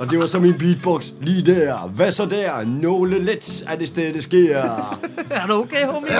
Og det var så min beatbox lige der. Hvad så der? Nogle let er det sted, det sker. Er du okay, homie?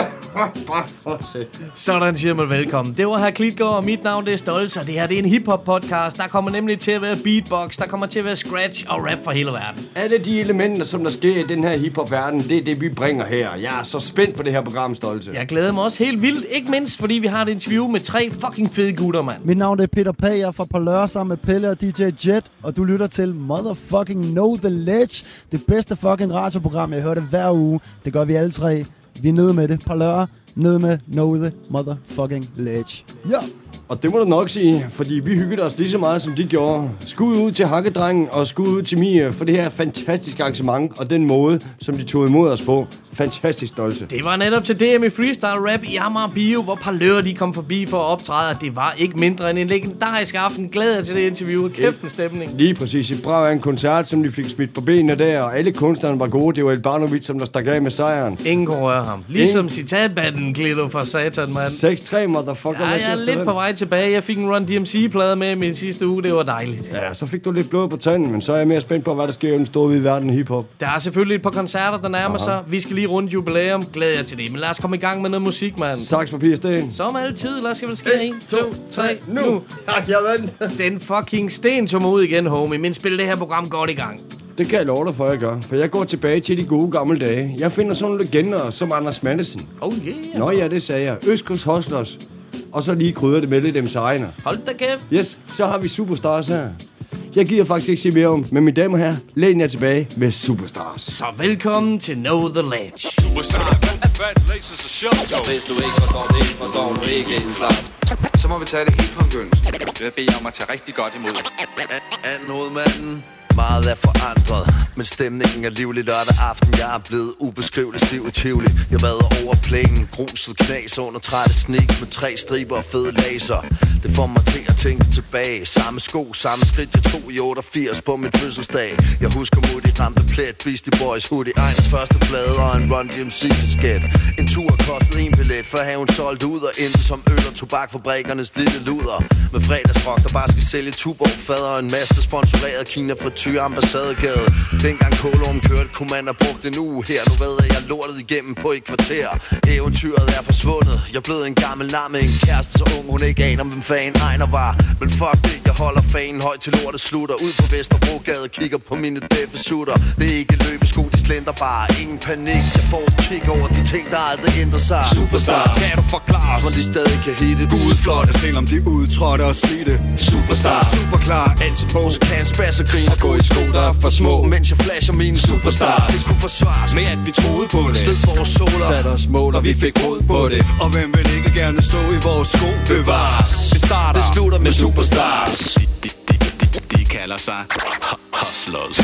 Bare for at se. Sådan siger man velkommen. Det var her Klitgaard, og mit navn det er Stolz, og det her det er en hiphop podcast. Der kommer nemlig til at være beatbox, der kommer til at være scratch og rap for hele verden. Alle de elementer, som der sker i den her hiphop-verden, det er det, vi bringer her. Jeg er så spændt på det her program, Stolte. Jeg glæder mig også helt vildt, ikke mindst fordi vi har et interview med tre fucking fede gutter, mand. Mit navn er Peter Pag, jeg er fra Palør sammen med Pelle og DJ Jet, og du lytter til Motherfucking Know The Ledge, det bedste fucking radioprogram, jeg hører det hver uge. Det gør vi alle tre. Vi er nede med det. på lørdag. nede med Know The Motherfucking Ledge. Ja! Og det må du nok sige, fordi vi hyggede os lige så meget, som de gjorde. Skud ud til Hakkedrengen og skud ud til Mia for det her fantastiske arrangement og den måde, som de tog imod os på. Fantastisk stolte. Det var netop til DM i Freestyle Rap i Amager Bio, hvor Parlør de kom forbi for at optræde, og det var ikke mindre end en legendarisk aften. Glæder jeg til det interview. Kæft en stemning. Lige præcis. Et brav af en koncert, som de fik smidt på benene der, og alle kunstnerne var gode. Det var Elbanovic, som der stak af med sejren. Ingen kunne røre ham. Ligesom citatbatten, Klito fra Satan, mand. 6-3, motherfucker. Ja, jeg er lidt den? på vej tilbage. Jeg fik en Run DMC-plade med i min sidste uge. Det var dejligt. Ja, så fik du lidt blod på tanden, men så er jeg mere spændt på, hvad der sker i den store hvide verden hiphop. Der er selvfølgelig et par koncerter, der nærmer sig. Vi skal lige rundt jubilæum. Glæder jeg til det. Men lad os komme i gang med noget musik, mand. Saks, papir, sten. Som altid, lad os vel ske. 1, 2, 3, nu. Ja, jeg vandt. Den fucking sten tog mig ud igen, homie. Men spil det her program godt i gang. Det kan jeg love dig for, at jeg gør. For jeg går tilbage til de gode gamle dage. Jeg finder sådan nogle legender som Anders Madsen. Oh yeah. Nå ja, det sagde jeg. Østkyst Hustlers. Og så lige krydder det med lidt dem sejner. Hold da kæft. Yes, så har vi Superstars her. Jeg gider faktisk ikke sige mere om, men mine damer her, læn jer tilbage med Superstars. Så velkommen til Know The Ledge. Hvis du ikke forstår det, forstår du ikke en klart. Så må vi tage det helt fra begyndelsen. Jeg beder om at tage rigtig godt imod. Anden hovedmanden meget er forandret, men stemningen er livlig lørdag aften. Jeg er blevet ubeskriveligt stiv i Tivoli. Jeg vader over planen, gruset knas under trætte sneaks med tre striber og fede laser. Det får mig til at tænke tilbage. Samme sko, samme skridt jeg tog i 88 på min fødselsdag. Jeg husker Moody ramte plet, Beastie Boys hoodie, Ejens første plade og en Run DMC disket. En tur kostede en billet, for haven solgt ud og endte som øl og tobakfabrikkernes lille luder. Med fredagsrock, der bare skal sælge tuborg fader og en masse sponsoreret Kina frityr ambassadegade. Dengang Kolum kørte, kunne man have brugt en uge her. Nu ved jeg, jeg lortet igennem på et kvarter. Eventyret er forsvundet. Jeg blevet en gammel lam med en kæreste, så ung hun ikke aner, hvem fanden Ejner var. Men fuck det, jeg holder fanen højt til lortet slutter. Ud på Vesterbrogade, kigger på mine dæffe sutter. Det er ikke løbesko, de slender bare. Ingen panik, jeg får et kig over de ting, der aldrig ændrer sig. Superstar, skal du forklare Hvor de stadig kan hitte. Udflotte, selvom de udtrådte og slidte. Superstar, Superklar, altid på. Så kan en spas og grine og gå i sko, der er for små. Mens jeg flasher mine Superstars. Det kunne forsvares Med at vi troede på det. Stød vores soler Satte os mål, og vi fik råd på det. Og hvem vil ikke gerne stå i vores sko? Bevares. Det starter Det slutter med Superstars. Kalder sig Hustlers,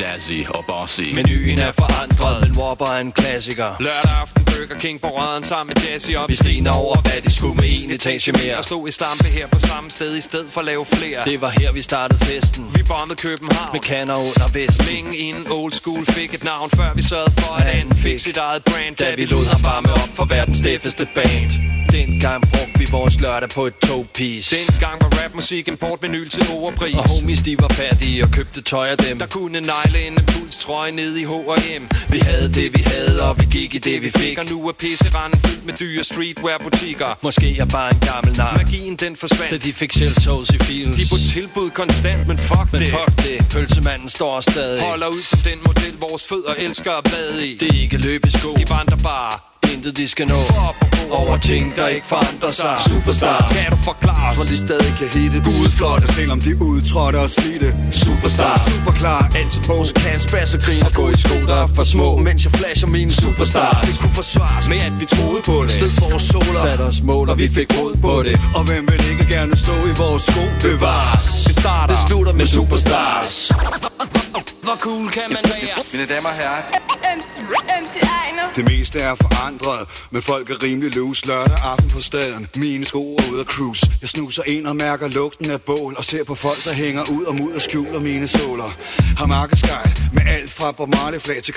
Jazzy og Bossy. Menuen er forandret, men Whopper er en klassiker. Lørdag aften Burger King på røden sammen med Jazzy og vi griner over, hvad de skulle med en etage mere. Og stod i stampe her på samme sted i stedet for at lave flere. Det var her, vi startede festen. Vi bombede København med kanner under vest. Længe inden old school fik et navn, før vi sørgede for, at anden fik sit eget brand. Da vi lod ham varme op for verdens steffeste band. Dengang brugte vi vores lørdag på et to-piece. Dengang var rapmusik import vinyl til overpris. Og homies de var færdige og købte tøj af dem. Der kunne negle en impulstrøje ned i H&M. Vi havde det vi havde, og vi gik i det vi fik. Og nu er pisseranden fyldt med dyre streetwear-butikker. Måske er bare en gammel nar. Magien den forsvandt. Da de fik selv toes i fields. De på tilbud konstant, men fuck Men det. fuck det, pølsemanden står stadig Holder ud som den model, vores fødder elsker at bade i. Det er ikke løbesko De vandrer bare Intet de skal nå Over ting der ikke forandrer sig Superstar, skal du forklare Hvor de stadig kan hitte Udflotte, selvom de udtrådte og slidte. Superstar, Superklar, altid på. Så kan en spas og grine og gå i sko, der er for små. Mens jeg flasher mine Superstars. Det kunne forsvares Med at vi troede på det. Stød vores soler Satte os mål, og vi fik råd på det. Og hvem vil ikke gerne stå i vores sko? Bevares. Det starter Det slutter med Superstars. Hvor cool kan man være? Mine damer og herrer. Det meste er forandret, men folk er rimelig loose lørdag aften på staden. Mine sko er ude at cruise. Jeg snuser ind og mærker lugten af bål og ser på folk, der hænger ud og mod og skjuler mine såler. Har markeskej med alt fra Bob Marley flag til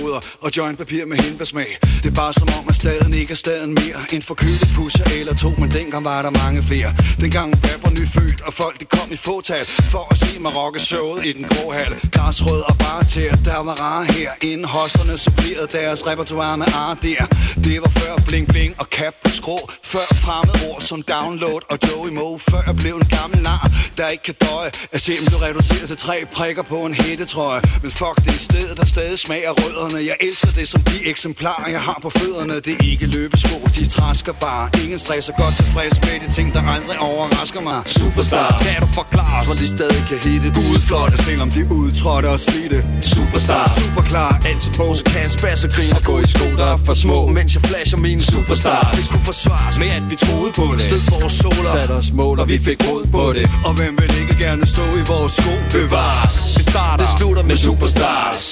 hoveder og jointpapir med hindbærsmag. Det er bare som om, at staden ikke er staden mere. En forkølet pusser eller to, men dengang var der mange flere. Dengang rap var nyfødt, og folk de kom i fåtal for at se mig rocke showet i den grå hal. Græsrød og bare til, at der var rare her. Inden hosterne supplerede deres repertoire med art der. Det var før bling bling og cap på skrå. Før fremmede ord som download og Joey Mo. Før jeg blev en gammel nar, der ikke kan døje. At se blev reduceret til tre prikker på en hættetrøje. Men fuck det er stedet, der stadig smager rødderne. Jeg elsker det som de eksemplarer, jeg har på fødderne. Det er ikke løbesko, de træsker bare. Ingen stress og godt tilfreds med de ting, der aldrig overrasker mig. Superstar Skal du forklare Hvor de stadig kan hitte Udflotte, selvom de udtrådte og slidte. Superstar Super klar, altid på Så kan en spas og grine og gå i sko, der er for små Mens jeg flasher mine superstars Det kunne forsvares Med at vi troede på det Stød vores soler Satte os mål, og vi fik fod på det Og hvem vil ikke gerne stå i vores sko? Bevares Vi starter Det slutter med superstars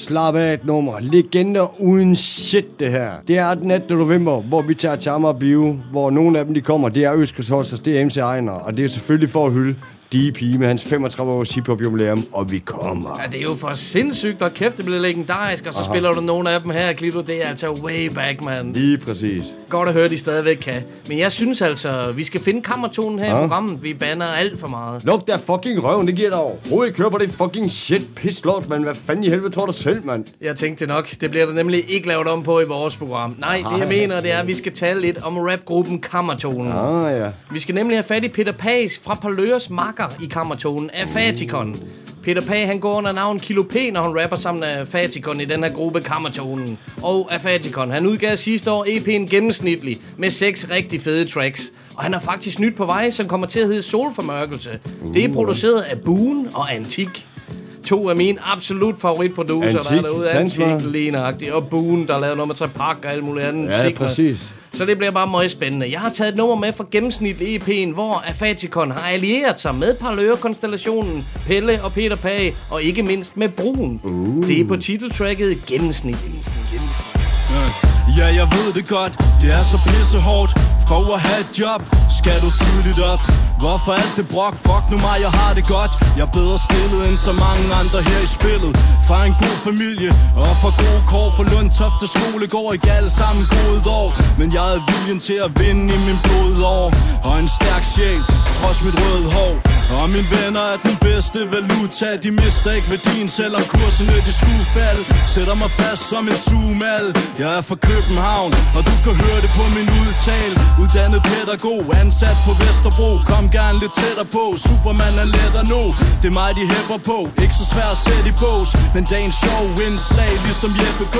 Slap af et nummer. Legender uden shit, det her. Det er den 18. november, hvor vi tager til Amager Bio, hvor nogle af dem de kommer. Det er Øskers Holsters, det er MC Ejner, og det er selvfølgelig for at hylde DP med hans 35 års hiphop jubilæum, og vi kommer. Ja, det er jo for sindssygt, og kæft, det bliver legendarisk, og så Aha. spiller du nogle af dem her, Klito. Det er altså way back, man. Lige præcis. Godt at høre, de stadigvæk kan. Men jeg synes altså, vi skal finde kammertonen her ja. i programmet. Vi banner alt for meget. Luk der fucking røven, det giver dig overhovedet ikke høre på det fucking shit, piss lort, man. Hvad fanden i helvede tror du selv, mand? Jeg tænkte nok, det bliver der nemlig ikke lavet om på i vores program. Nej, det jeg mener, det er, at vi skal tale lidt om rapgruppen Kammertonen. Ah, ja. Vi skal nemlig have fat i Peter Pags fra Paløres makker i Kammertonen af Fatikon. Peter Pag, han går under navn Kilo P, når han rapper sammen med Fatikon i den her gruppe Kammertonen. Og af Fatikon. Han udgav sidste år EP'en gennemsnitlig med seks rigtig fede tracks. Og han har faktisk nyt på vej, som kommer til at hedde Solformørkelse. Det er produceret af Boone og Antik. To af mine absolut favoritproducer, der er Antik, derude. Antik, Lena og Boone, der lavede noget med Trepak og alt muligt andet. Ja, Sigma. præcis. Så det bliver bare meget spændende. Jeg har taget et nummer med fra gennemsnitlig EP'en, hvor Afatikon har allieret sig med Parløre-konstellationen, Pelle og Peter Pag, og ikke mindst med Brun. Uh. Det er på titeltracket gennemsnitlig. Ja, jeg ved det godt, det er så pissehårdt. For at have et job, skal du tidligt op? Hvorfor alt det brok? Fuck nu mig, jeg har det godt. Jeg er bedre stillet end så mange andre her i spillet. Fra en god familie og fra gode kår. For Lundtofte skole går ikke alle sammen gode år. Men jeg havde viljen til at vinde i min blodår. Og en stærk sjæl, trods mit røde hår. Og mine venner er den bedste valuta. De mister ikke værdien, selvom kurserne de skulle falde. Sætter mig fast som en sumal Jeg er fra København, og du kan høre det på min udtal. Uddannet pædagog, ansat på Vesterbro. Kom gerne lidt tættere på, Superman er let at nå Det er mig de hæpper på, ikke så svært at sætte i bås Men dagens show, indslag ligesom Jeppe K.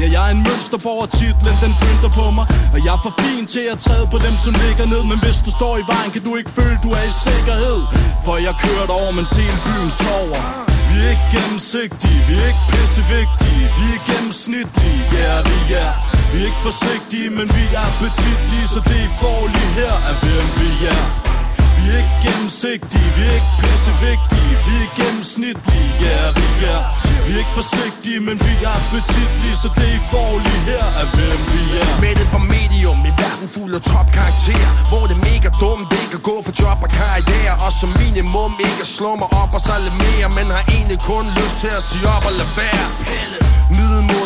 Ja, jeg er en mønsterborger, titlen den pynter på mig. Og jeg er for fin til at træde på dem som ligger ned. Men hvis du står i vejen, kan du ikke føle, du er i sikkerhed. For jeg kørt over, mens hele byen sover. Vi er ikke gennemsigtige, vi er ikke pissevigtige. Vi er gennemsnitlige, ja yeah, vi er. Vi er ikke forsigtige, men vi er appetitlige Så det I får lige her er hvem vi er. Vi er ikke gennemsigtige, vi er ikke pissevigtige Vi er gennemsnitlige, ja yeah, vi er. Vi er ikke forsigtige, men vi er appetitlige Så det I får lige her er hvem vi er. Mættet på medium, en verden fuld af topkarakter Hvor det er mega dumt ikke at gå for job og karriere Og som minimum ikke at slå mig op og så lidt mere Men har egentlig kun lyst til at sige op og lade være. Pelle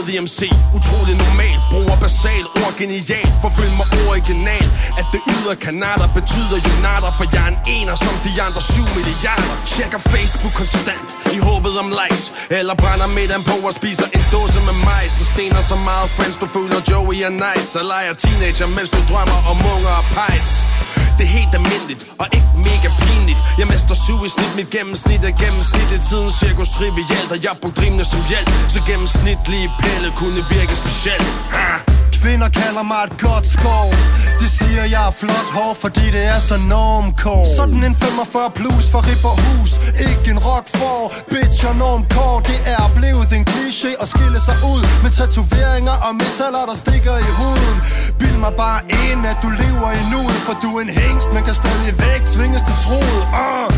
stadig MC, utrolig normal Bruger basal, ord genial Forfølg mig original. At det ydre kanaler betyder jo natter For jeg er en ener som de andre 7 milliarder. Tjekker Facebook konstant I håbet om likes. Eller brænder middagen på og spiser en dåse med majs. Så stener så meget friends du føler Joey er nice. Så leger teenager mens du drømmer om unger og pejs det er helt almindeligt og ikke mega pinligt. Jeg mester syv i snit, mit gennemsnit er gennemsnittet. Tiden cirkus trivialt, og jeg brugte rimene som hjælp. Så gennemsnitlige pille kunne virke specielt. Ah. Kvinder kalder mig et godt skov. De siger jeg er flot hår, fordi det er så normkår Sådan en 45 plus for hus Ikke en rock for. Bitch og normkår Det er blevet en kliché at skille sig ud Med tatoveringer og metaller der stikker i huden. Bild mig bare ind at du lever i nuet For du er en hængst, men kan stadig væk tvinges til troet uh.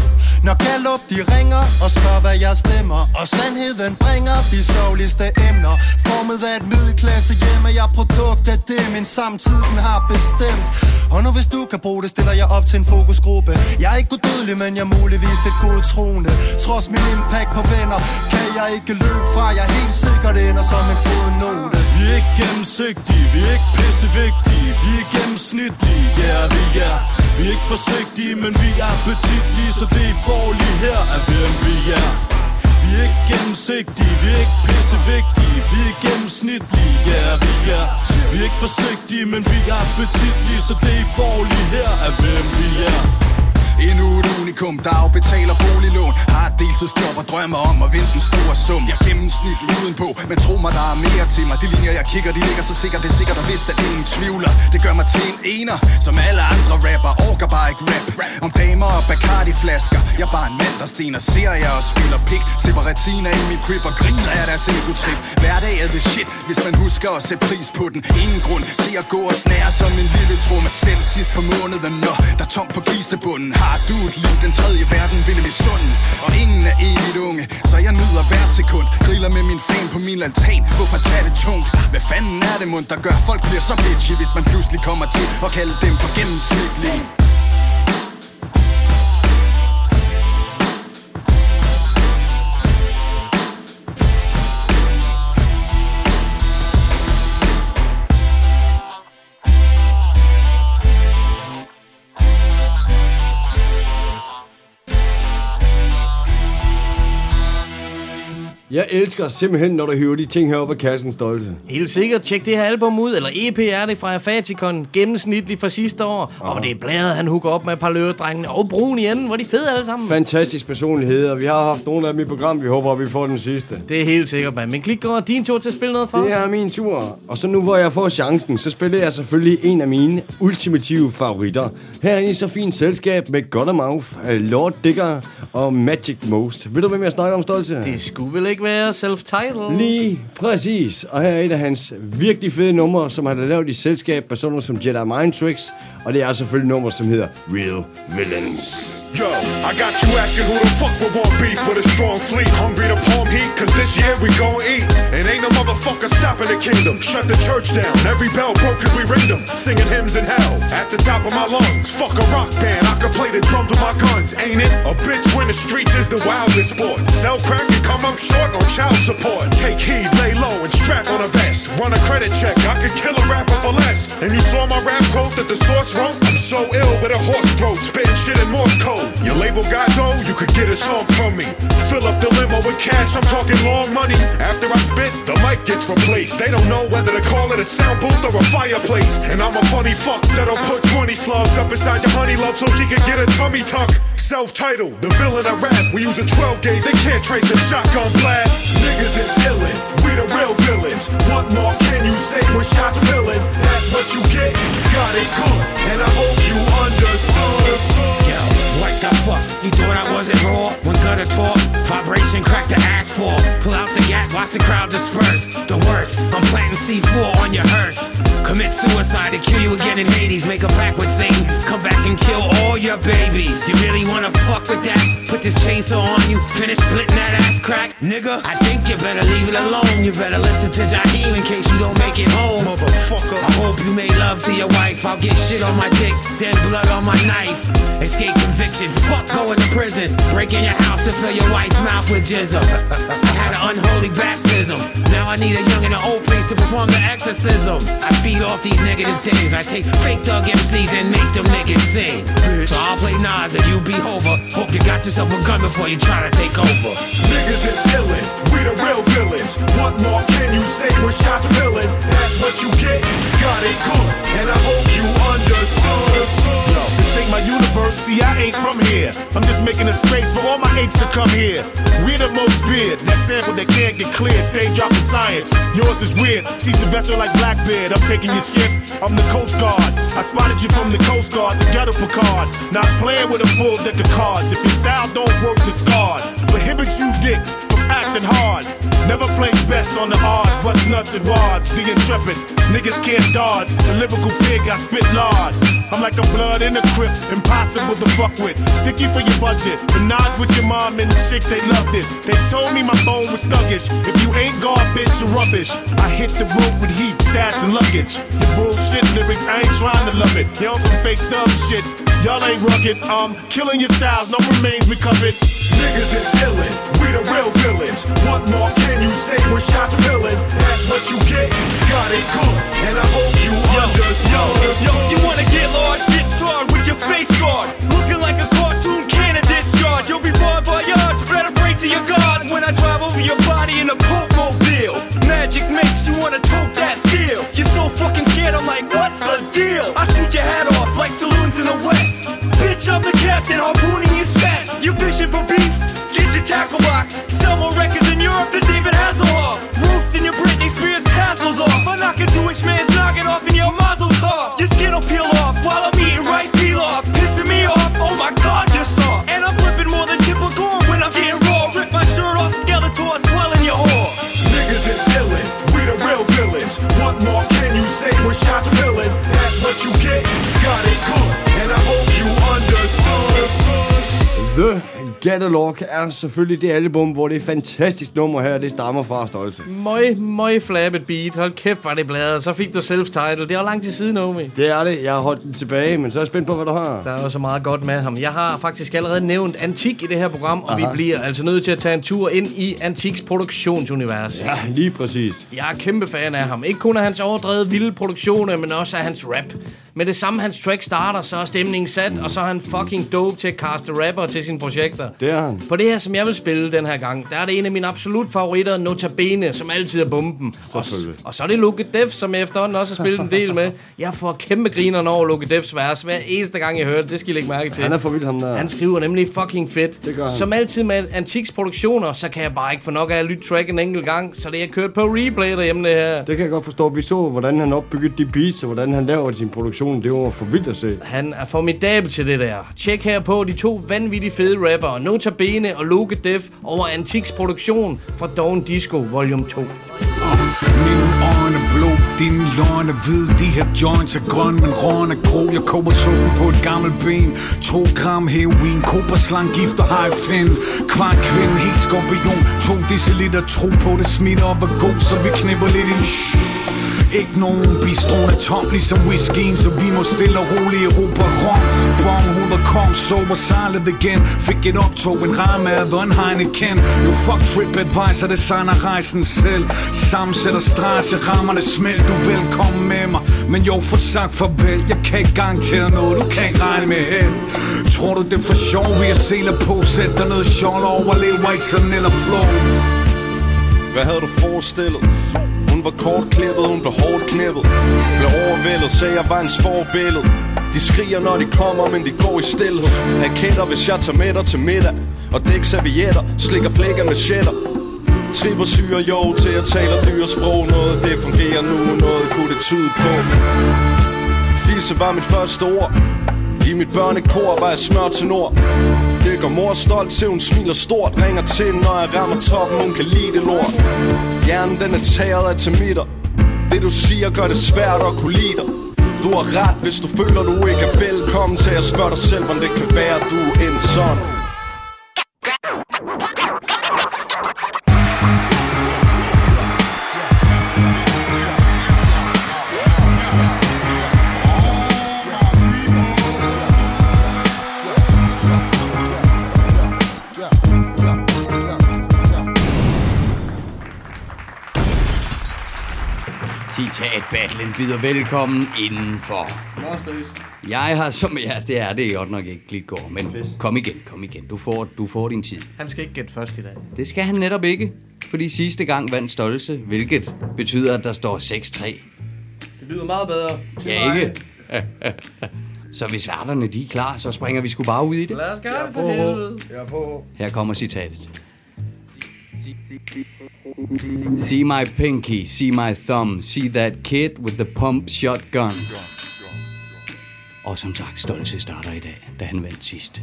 Når Gallup de ringer og spørger hvad jeg stemmer Og sandheden bringer de sovligste emner. Formet af et middelklasse hjemme, jeg produkt af det min samtiden har bestemt. Og nu hvis du kan bruge det Stiller jeg op til en fokusgruppe. Jeg er ikke udødelig men jeg er muligvis lidt godtroende. Trods min impact på venner Kan jeg ikke løbe fra. Jeg er helt sikkert ender som en fodnote. Vi er ikke gennemsigtige, vi er ikke pissevigtige. Vi er gennemsnitlige, ja yeah, vi er. Vi er ikke forsigtige, men vi er appetitlige Så det er får lige her er hvem vi er. Vi er ikke gennemsigtige, vi er ikke pissevigtige. Vi er gennemsnitlige, ja yeah, vi er. Vi er ikke forsigtige, men vi er appetitlige Så det I får lige her er hvem vi er. Endnu et unikum, der afbetaler boliglån. Har et deltidsjob og drømmer om at vinde den store sum. Jeg er gennemsnit udenpå, men tro mig, der er mere til mig. De linjer, jeg kigger, de ligger så sikkert. Det er sikkert og vist, at ingen tvivler Det gør mig til en ener, som alle andre rapper Orker bare ikke rap. Om damer og Bacardi-flasker. Jeg er bare en mand, der stener serier og spiller pik. Separatina i min crib og griner af deres egotrip. Hverdag er the shit, hvis man husker at sætte pris på den. Ingen grund til at gå og snære som en lille trum Selv sidst på måneden, når der er tomt på kistebunden Har du et liv, den tredje verden ville misunde Og ingen er evigt unge, så jeg nyder hvert sekund. Griller med min fan på min lantan, hvorfor tage det tungt? Hvad fanden er det mund, der gør folk bliver så bitchy Hvis man pludselig kommer til at kalde dem for gennemsnitlige? Jeg elsker simpelthen, når du hiver de ting her op af kassen, Stolte. Helt sikkert. Tjek det her album ud, eller EP er det fra Afatikon, gennemsnitligt fra sidste år. Og det er bladet, han hooker op med et par løredrengene. Og brun i enden, hvor de fede alle sammen. Fantastisk personlighed, og vi har haft nogle af dem i program. Vi håber, at vi får den sidste. Det er helt sikkert, mand. Men klik går din tur til at spille noget for Det er min tur. Og så nu, hvor jeg får chancen, så spiller jeg selvfølgelig en af mine ultimative favoritter. Her er i så fint selskab med Godamouth, Lord Digger og Magic Most. Ved du, hvem jeg snakker om, Stolte? Det skulle vel ikke være self-titled? Lige præcis. Og her er et af hans virkelig fede numre, som han har lavet i selskab med sådan noget som Jedi Mind Tricks. Og det er selvfølgelig nummer, som hedder Real Villains. Yo, I got you asking who the fuck would want beef with a strong fleet. Hungry to palm heat, cause this year we gon' eat. And ain't no motherfucker stopping the kingdom. Shut the church down, every bell broke cause we ringed them. Singing hymns in hell, at the top of my lungs. Fuck a rock band, I can play the drums with my guns, ain't it? A bitch when the streets is the wildest sport. Sell crack come up short on child support. Take heed, lay low and strap on a vest. Run a credit check, I could kill a rapper for less. And you saw my rap quote that the source wrote? I'm so ill with a horse throat, spitting shit in Morse code. Your label got dough, you could get a song from me. Fill up the limo with cash, I'm talking long money. After I spit, the mic gets replaced. They don't know whether to call it a sound booth or a fireplace. And I'm a funny fuck that'll put 20 slugs up inside your honey love so she can get a tummy tuck. Self-titled, the villain of rap. We use a 12 gauge, they can't trace a shotgun blast. Niggas is illin', we the real villains. What more can you say when shots fillin'? That's what you get, got it good. And I hope you understood. Yo, what the fuck? You thought I wasn't raw? When gutter talk, vibration crack the asphalt. Pull out the gap, watch the crowd disperse. The worst, I'm planting C4 on your hearse. Commit suicide to kill you again in Hades. Make a pact with Satan. Come back and kill all your babies. You really wanna fuck with that? Put this chainsaw on you. Finish splitting that ass crack, nigga. I think you better leave it alone. You better listen to Jaheim in case you don't make it home. Motherfucker. I hope you made love to your wife. I'll get shit on my dick, then blood on my knife. Escape conviction. Fuck going to prison. breaking your house and fill your wife's mouth with jism. Had an unholy baptism. Now I need a young and an old priest to perform the exorcism. I feed off these negative things. I take fake thug MCs and make them niggas sing. So I'll play Nas and you be over. Hope you got yourself a gun before you try to take over. Niggas is illin', we the real villains. What more can you say when shots fillin'? That's what you get, got it good. And I hope you understood. Yo, this ain't my universe, see I ain't from here. I'm just making a space for all my apes to come here. We're the most feared, sample that can't get cleared. Stay dropping science, yours is weird. See vessel like Blackbeard, I'm taking your shit. I'm the Coast Guard. I spotted you from the Coast Guard, the ghetto Picard. Not playing with a full deck of cards. If your style don't work, discard. Prohibit you dicks from acting hard. Never play bets on the odds, what's nuts and rods, the intrepid. Niggas can't dodge, the lyrical pig, I spit lard. I'm like a blood in a crib, impossible to fuck with. Sticky for your budget, nods with your mom and the chick, they loved it. They told me my bone was thuggish. If you ain't garbage, you're rubbish. I hit the road with heat, stats, and luggage. Your bullshit lyrics, I ain't trying to love it. Y'all some fake dumb shit. Y'all ain't rugged, um, killing your styles, no remains we covered. Niggas is illin', we the real villains. What more can you say? We're shots filling. That's what you get. Got it good, and I hope you understood. Yo, yo, you wanna get large, get charged with your face guard. Looking like a cartoon can of discharge. You'll be bon voyage, better pray to your gods when I drive over your body in a Pope mobile. Magic makes you wanna tote that steel. You're so fucking scared, I'm like, what's the deal? I shoot your head off like saloons in the West. Bitch, I'm the captain, harpooning. You fishing for beef? Get your tackle box. Sell more records in Europe than David Hasselhoff. Roasting your Britney Spears tassels off. I knock a Jewish man's Catalog er selvfølgelig det album, hvor det er fantastisk nummer her, det stammer fra Stolte. Møj, møj flabbet beat. Hold kæft, var det bladet. Så fik du self-title. Det er jo lang tid siden, Omi. Det er det. Jeg har holdt den tilbage, men så er jeg spændt på, hvad du har. Der er jo så meget godt med ham. Jeg har faktisk allerede nævnt antik i det her program, og. Aha. vi bliver altså nødt til at tage en tur ind i Antiks produktionsunivers. Ja, lige præcis. Jeg er kæmpe fan af ham. Ikke kun af hans overdrevet vilde produktioner, men også af hans rap. Med det samme hans track starter, så er stemningen sat, og så er han fucking dope til at kaste rapper til sine projekter. Det er han. På det her, som jeg vil spille den her gang, der er det en af mine absolut favoritter, Notabene, som altid er bomben. Og, og så er det Luke Def, som jeg efterhånden også har spillet en del med. Jeg får kæmpe grinerne over Luke Defs vers hver eneste gang, jeg hører det. Det skal I lægge mærke til. Han er for vild, ham der. Han skriver nemlig fucking fedt. Det gør han. Som altid med Antiks produktioner, så kan jeg bare ikke få nok af at lytte track en enkelt gang. Så det er kørt på replay derhjemme, det her. Det kan jeg godt forstå. Vi så, hvordan han opbyggede de beats, og hvordan han laver sin produktion. Det var for vildt at se. Han er formidabel til det der. Tjek her på de to vanvittigt fede rapper, Notabene og Luke Def over Antiks produktion fra Dawn Disco Volume 2. Mine øjne blå, dine løgne hvid De her joints er grøn, men råen er grå Jeg koger suppen på et gammelt ben To gram heroin, koper slanggift og hajfind Kvart kvinde, helt skorpion To deciliter tro på det smitter op og god Så vi knipper lidt i ikke nogen bistroen er tom ligesom whiskyen Så vi må stille og roligt Europa rom. Bong 100 kom, sober silent igen. Fik et optog, en ramme af en Heineken. Jo fuck TripAdvisor, det signer rejsen selv. Sammensætter stress, jeg rammer det smelt. Du er velkommen med mig Men jo, for sagt farvel. Jeg kan ikke garantere noget, du kan ikke regne med held. Tror du det er for sjov, vi har seler på Sæt dig noget sjov og overlever ikke sådan eller flow. Hvad havde du forestillet? Var kortklippet, hun blev hårdt knippet. Blev overvældet, sagde jeg var hans forbillede. De skriger når de kommer, men de går i stillhed. Han kender, hvis jeg tager med dig til middag Og dæk servietter, slikker flækker med shedder Tripper syre jo til at tale dyre sprog Noget det fungerer nu, noget kunne det tyde på. Fisse var mit første ord. I mit børnekor var jeg smør til nord. Det gør mor stolt til hun smiler stort. Ringer til når jeg rammer toppen Hun kan lide det lort. Hjernen den er taget af termitter. Det du siger gør det svært at kunne lide dig. Du har ret, hvis du føler du ikke er velkommen til at spørge dig selv, om det kan være, du er en sådan. Battlen byder velkommen indenfor. Jeg har som... Ja, det er det godt nok ikke, Glitgård, men kom igen, kom igen. Du får, du får din tid. Han skal ikke gætte først i dag. Det skal han netop ikke, fordi sidste gang vandt Stolse, hvilket betyder, at der står 6-3. Det lyder meget bedre. Ja, ikke? Så hvis værterne de er klar, så springer vi sgu bare ud i det. Lad os gøre det for helvede. Jeg er på. Her kommer citatet. See my pinky, see my thumb, see that kid with the pump shotgun. Og som sagt, Stolse starter i dag, da han vandt sidst.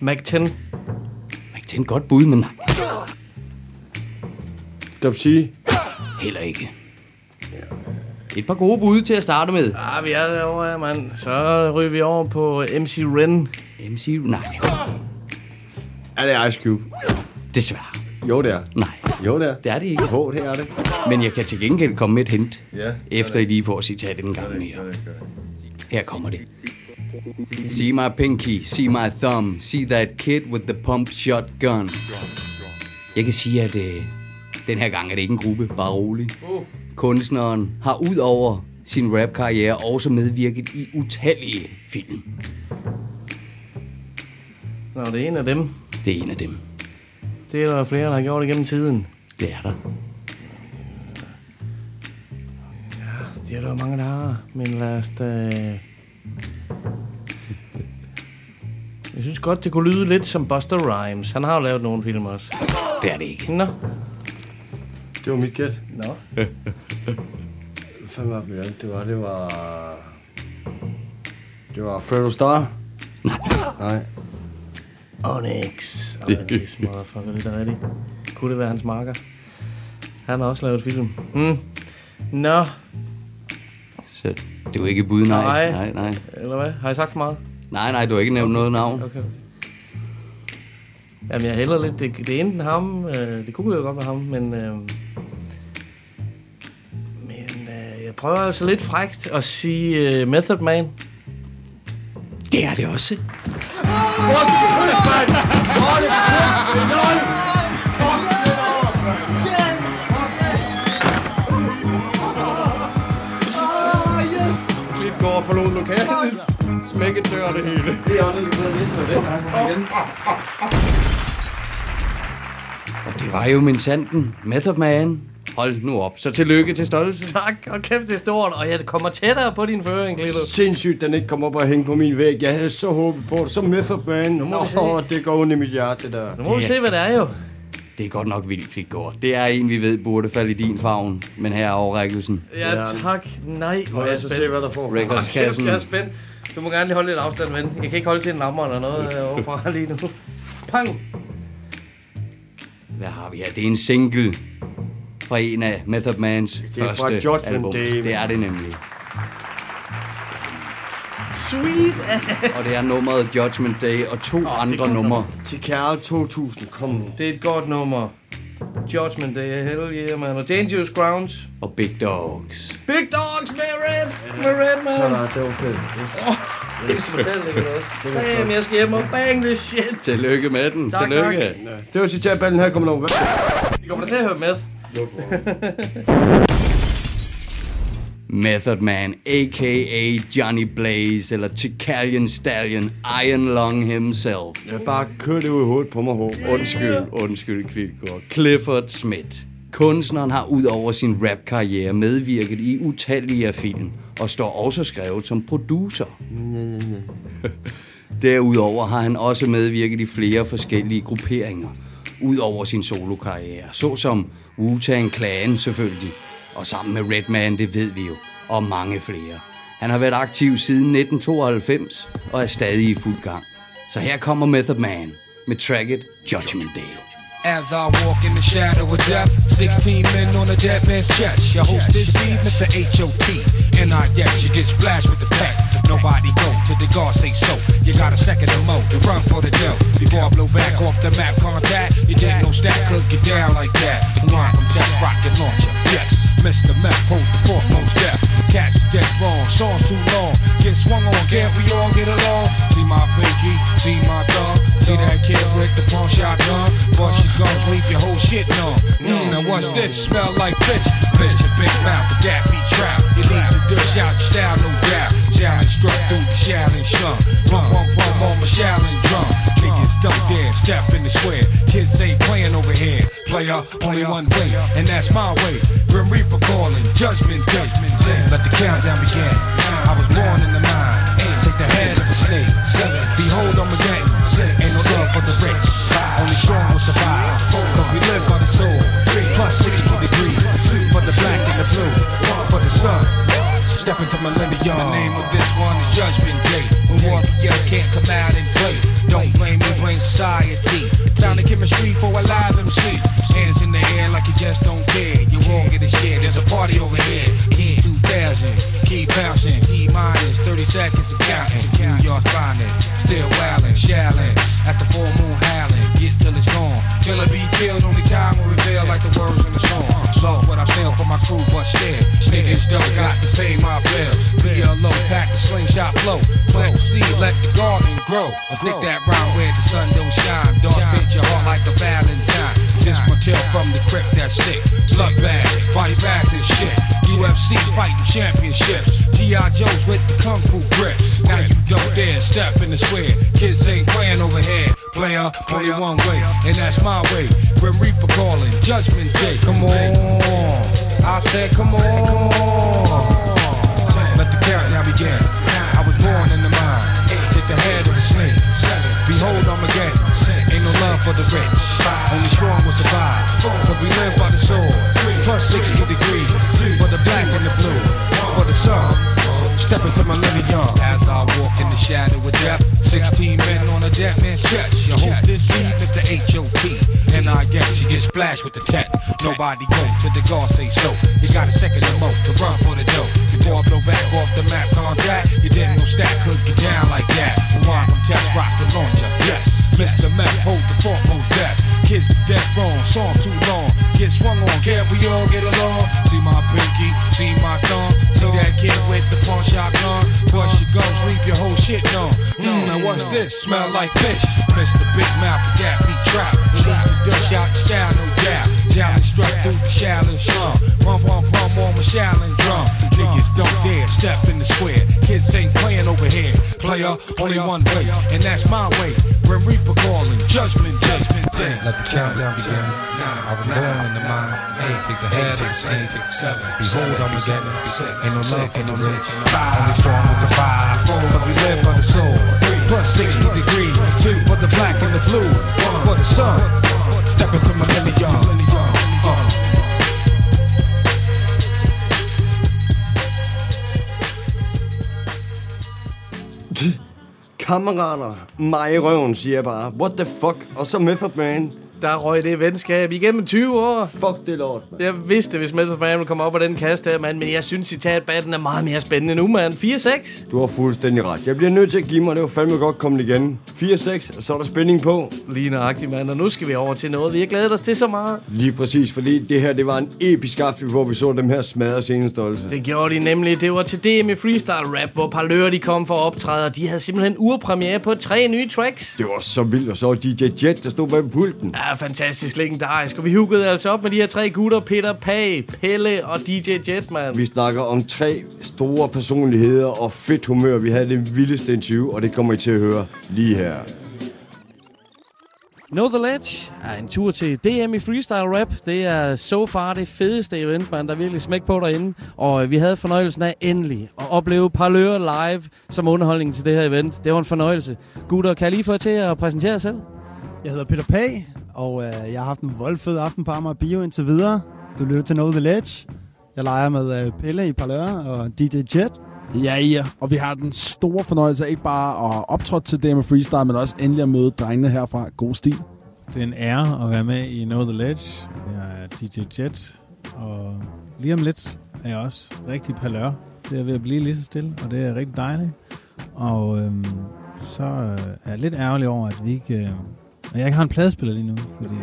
Mac 10. Mac Det er en godt bud, men nej. Dub C? Heller ikke. Et par gode bud til at starte med. Ah, vi er derovre, mand. Så ryger vi over på MC Ren. MC... Nej. Er det Ice Cube? Desværre. Jo, det er. Nej. Jo, det er. Det er det ikke. H, det er det. Men jeg kan til gengæld komme med et hint. Ja, Efter I lige får citatet en gang mere. Her kommer det. See my pinky, see my thumb, see that kid with the pump shotgun. Jeg kan sige, at øh, den her gang er det ikke en gruppe, bare rolig. Kunstneren har ud over sin rap-karriere også medvirket i utallige film. Nå, det er en af dem. Det er en af dem. Det er der flere, der har gjort igennem tiden. Det er der. Ja, det er der jo mange, der har. Men lad os da... Jeg synes godt, det kunne lyde lidt som Buster Rhymes. Han har jo lavet nogle film også. Det er det ikke. Nå. Det var mit gæt. Nå. Hvad var det, det var? Det var... Det var Fredo Star? Nej. Nej. Onyx. Onyx, motherfucker, det er rigtigt. Kunne det være hans marker? Han har også lavet film. Mm. Nå. Så det er jo ikke bud, nej. Nej. Nej, nej. Eller hvad? Har jeg sagt for meget? Nej, nej, du har ikke nævnt noget navn. Okay. Jamen, jeg hælder lidt. Det, det er enten ham. Øh, det kunne jo godt være ham, men... Øh, men øh, jeg prøver altså lidt frægt at sige øh, Method Man. Det er det også. Klit går og forlod lokalet. Smæk et dør det hele. Det er også det, næsten er den, han igen. Og det var jo min sanden. Method Man. Hold nu op. Så tillykke til stoltelse. Tak, og kæft, det er stort. Og jeg kommer tættere på din føring, Klito. Sindssygt, den ikke kom op og hænge på min væg. Jeg havde så håbet på det. Så Method Man. Nu må vi se. Det går ondt i mit hjerte, det der. Nu må vi se, hvad det er jo. Det er godt nok vildt klikgård. Det er en, vi ved burde falde i din favn. Men her er overrækkelsen. Ja, tak. Nej, hvor Må er jeg så se, hvad der får? Recordskassen. Jeg er spændt. Du må gerne lige holde lidt afstand, ven. Jeg kan ikke holde til en lammer eller noget øh, overfra lige nu. Pang! Hvad har vi her? Det er en single fra en af Method Mans Det er fra første Judgment album. Day. Det er det nemlig. Sweet ass. Og det er nummeret Judgment Day og to oh, andre numre. Til Carl 2000, kom nu. Det er et godt nummer. Judgment Day, hell yeah, man. Og Dangerous Grounds. Og Big Dogs. Big Dogs med Red! Med Red, man. Så, det var fedt. Yes. Det er smertalt, ikke også? Damn, jeg skal hjem og bang this shit. Tillykke med den. Tak, Tillykke. tak. Det var citatballen her, kommer over. Vi kommer da til at høre med. Method Man, a.k.a. Johnny Blaze, eller Chicalian Stallion, Iron Lung himself. Jeg bare kør det ud i hovedet på mig, Håb. Undskyld, undskyld, Klitgaard. Clifford Smith. Kunstneren har ud over sin rap-karriere medvirket i utallige af film, og står også skrevet som producer. Derudover har han også medvirket i flere forskellige grupperinger, ud over sin solokarriere, såsom Wu-Tang Clan selvfølgelig, og sammen med Redman, det ved vi jo, og mange flere. Han har været aktiv siden 1992 og er stadig i fuld gang. Så her kommer Method Man med tracket Judgment Day. As I walk in the shadow of death, 16 men on a dead man's chest. Your host this evening, the H.O.T. And I yet you get splashed with the tech. Nobody go till the guard say so. You got a second to mo to run for the dough. Before I blow back off the map contact, you take no stack, cook you down like that. Line from test rocket launcher. Yes, Mr. Meth, hold the foremost death. Cats get wrong, songs too long. Get swung on, can't we all get along? See my pinky, see my thumb. See that kid with the pump shotgun? Bust your guns, leave your whole shit numb. Mm, now what's this? Smell like fish. Fish your big mouth, but that be trout. You need the dish out your style, no doubt. Shaolin struck through the Shaolin slum. Pump, pump, pump on my Shaolin drum. Don't dare step in the square. Kids ain't playing over here. Player, only one way, and that's my way. Grim Reaper calling, judgment day. Let the countdown begin. I was born in the mind. Take the head of a snake. Behold, I'm again. Ain't no love for the rich. Only strong will survive. Cause we live by the soul. Plus 60 degrees. For the black and the blue. For the sun. Step into millennium. The name of this one is Judgment Day. When warriors can't come out and play. Don't blame me, blame society. Time to chemistry for a live MC. Hands in the air like you just don't care. You won't get a share. There's a party over here. Keep 2000, keep bouncing. T minus 30 seconds to counting. New York grinding, still wildin', shallin'. At the full moon howling get till it's gone. Killer be killed, only time will reveal like the words in the song. Lost what I feel for my crew, but still, Niggas still got to pay my bill. Be a low pack, the slingshot flow. Plant the seed, let the garden grow. A flick that round where the sun don't shine. Dogs paint your heart like a valentine. This my from the crypt that's sick. Slug bag, body bags and shit. UFC fighting championships. G.I. Joe's with the kung fu grip. Now you don't dare step in the square. Kids ain't playing over here. Player, only one way, and that's my way. Grim Reaper calling, Judgment Day. Come on, I said, come on. Let the countdown begin. I was born in the mind. Take the head of the snake. Behold. Ain't no love for the rich. Only strong will survive. Cause we live by the sword. Plus 60 degrees. For the black and the blue. For the sun. Step into millennium. As I walk in the shadow of death. 16 men on a dead man's chest. Your host this is the H.O.T. And I guess you get splashed with the tech. Nobody go till the guard say so. You got a second to mo to run for the dough. Before I blow back off the map contact, you didn't know stack could get down like that. Quantum test rock the launcher. Yes, Mr. Meth hold the foremost death. Kids is dead wrong, song too long. Get swung on, can't we all get along? See my pinky, see my thumb. See that kid with the pawn shotgun. Bust your gums, leave your whole shit on. Mmm, now what's this? Smell like fish. Mr. Big Mouth, that be trap. Leave the dish out style, no doubt. Challenge struck through the Shaolin slum. Pum pum pum on my Shaolin drum. Niggas don't dare step in the square. Kids ain't playing over here. Player, only one way, and that's my way. Grim Reaper calling, judgment, judgment day. Let the countdown begin. I was born in the mind. Hey, take the head of snake. Behold, I'm again. Ain't no love for the rich. Only strong with the five. Four, But we live on the soul. Three, Plus 60 degrees. Two for the black and the blue. One for the sun. Step into millennium. Uh. Kammerater, mig i røven, siger jeg bare. What the fuck? Og så Method Man. Der røg det venskab igennem 20 år. Fuck det lort, man. Jeg vidste, hvis Method Man ville komme op på den kast der, mand. Men jeg synes, citatbatten er meget mere spændende nu, mand. 4-6. Du har fuldstændig ret. Jeg bliver nødt til at give mig, det var fandme godt kommet igen. 4-6, og så er der spænding på. Lige nøjagtigt, mand. Og nu skal vi over til noget, vi har glædet os til så meget. Lige præcis, fordi det her, det var en episk aften, hvor vi så dem her smadre scenestolse. Det gjorde de nemlig. Det var til DM i freestyle rap, hvor Parlør de kom for at optræde, og de havde simpelthen urpremiere på tre nye tracks. Det var så vildt, og så var DJ Jet, der stod bag pulten. Ja, fantastisk legendarisk. Og vi huggede altså op med de her tre gutter, Peter Pag, Pelle og DJ Jet, mand. Vi snakker om tre store personligheder og fedt humør. Vi havde det vildeste interview, og det kommer I til at høre lige her. Know The Ledge er en tur til DM i freestyle rap. Det er so far det fedeste event, man. Der er virkelig smæk på derinde. Og øh, vi havde fornøjelsen af endelig at opleve Parlør live som underholdning til det her event. Det var en fornøjelse. Gutter, kan jeg lige få jer til at præsentere jer selv? Jeg hedder Peter Pag, og øh, jeg har haft en voldfed aften på Amager Bio indtil videre. Du lytter til Know The Ledge. Jeg leger med øh, Pelle i Parlør og DJ Jet. Ja, ja. Og vi har den store fornøjelse af ikke bare at optræde til DM Freestyle, men også endelig at møde drengene herfra. God stil. Det er en ære at være med i Know The Ledge. Jeg er DJ Jet, og lige om lidt er jeg også rigtig palør. Det er ved at blive lige så stille, og det er rigtig dejligt. Og øhm, så øh, er jeg lidt ærgerlig over, at vi ikke... Øh, jeg ikke har en pladespiller lige nu, fordi...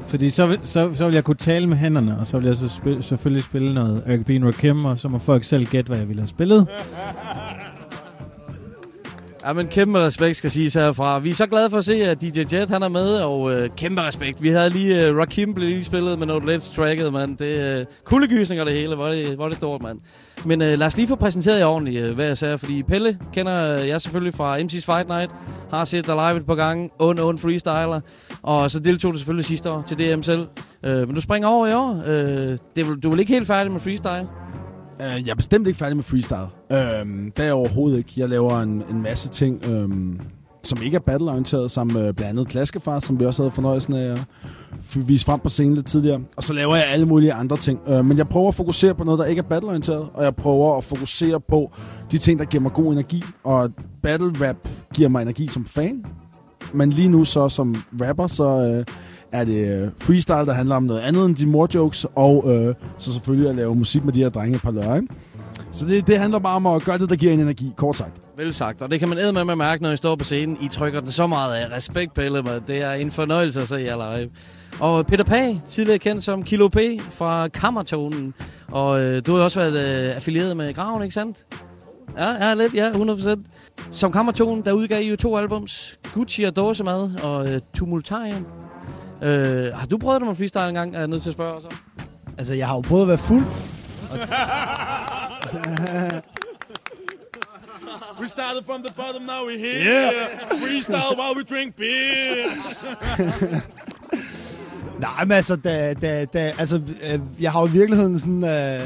Fordi så vil, så, så vil jeg kunne tale med hænderne, og så vil jeg så spil, selvfølgelig spille noget Eric Bean Rakim, og så må folk selv gætte, hvad jeg ville have spillet. Ja, men kæmpe respekt skal siges herfra. Vi er så glade for at se, at DJ Jet han er med, og øh, kæmpe respekt. Vi havde lige, øh, Rakim blev lige spillet med noget Let's Tracket, mand. Det er øh, kuldegysninger det hele, hvor det, hvor det stort, mand. Men øh, lad os lige få præsenteret jer ordentligt, øh, hvad jeg sagde, fordi Pelle kender øh, jeg selvfølgelig fra MC's Fight Night, har set dig live et par gange, ond, ond freestyler, og så deltog du selvfølgelig sidste år til DM selv. Øh, men du springer over i år. Øh, det, du er vel ikke helt færdig med freestyle? Uh, jeg er bestemt ikke færdig med freestyle. Uh, det er jeg overhovedet ikke. Jeg laver en, en masse ting, uh, som ikke er battle-orienteret, som uh, blandt andet Klaskefar, som vi også havde fornøjelsen af at vise frem på scenen lidt tidligere. Og så laver jeg alle mulige andre ting. Uh, men jeg prøver at fokusere på noget, der ikke er battle-orienteret, og jeg prøver at fokusere på de ting, der giver mig god energi. Og battle-rap giver mig energi som fan. Men lige nu så som rapper, så uh, er det øh, freestyle, der handler om noget andet end de mor-jokes, og øh, så selvfølgelig at lave musik med de her drenge et par løg. Så det, det handler bare om at gøre det, der giver en energi, kort sagt. Vel sagt, og det kan man æde med at mærke, når I står på scenen. I trykker den så meget af. Respekt, Pelle, med. det er en fornøjelse at se jer live. Og Peter Pag, tidligere kendt som Kilo P fra Kammertonen. Og øh, du har også været øh, affilieret med Graven, ikke sandt? Ja, ja, lidt, ja, 100%. Som Kammertonen, der udgav I jo to albums. Gucci og Dåsemad og øh, Tumultarium. Øh, har du prøvet det med freestyle engang? Er jeg nødt til at spørge så? Altså, jeg har jo prøvet at være fuld. We started from the bottom, now we're here. Yeah. Freestyle while we drink beer. Nej, men altså, da, da, da, altså øh, jeg har jo i virkeligheden sådan, øh,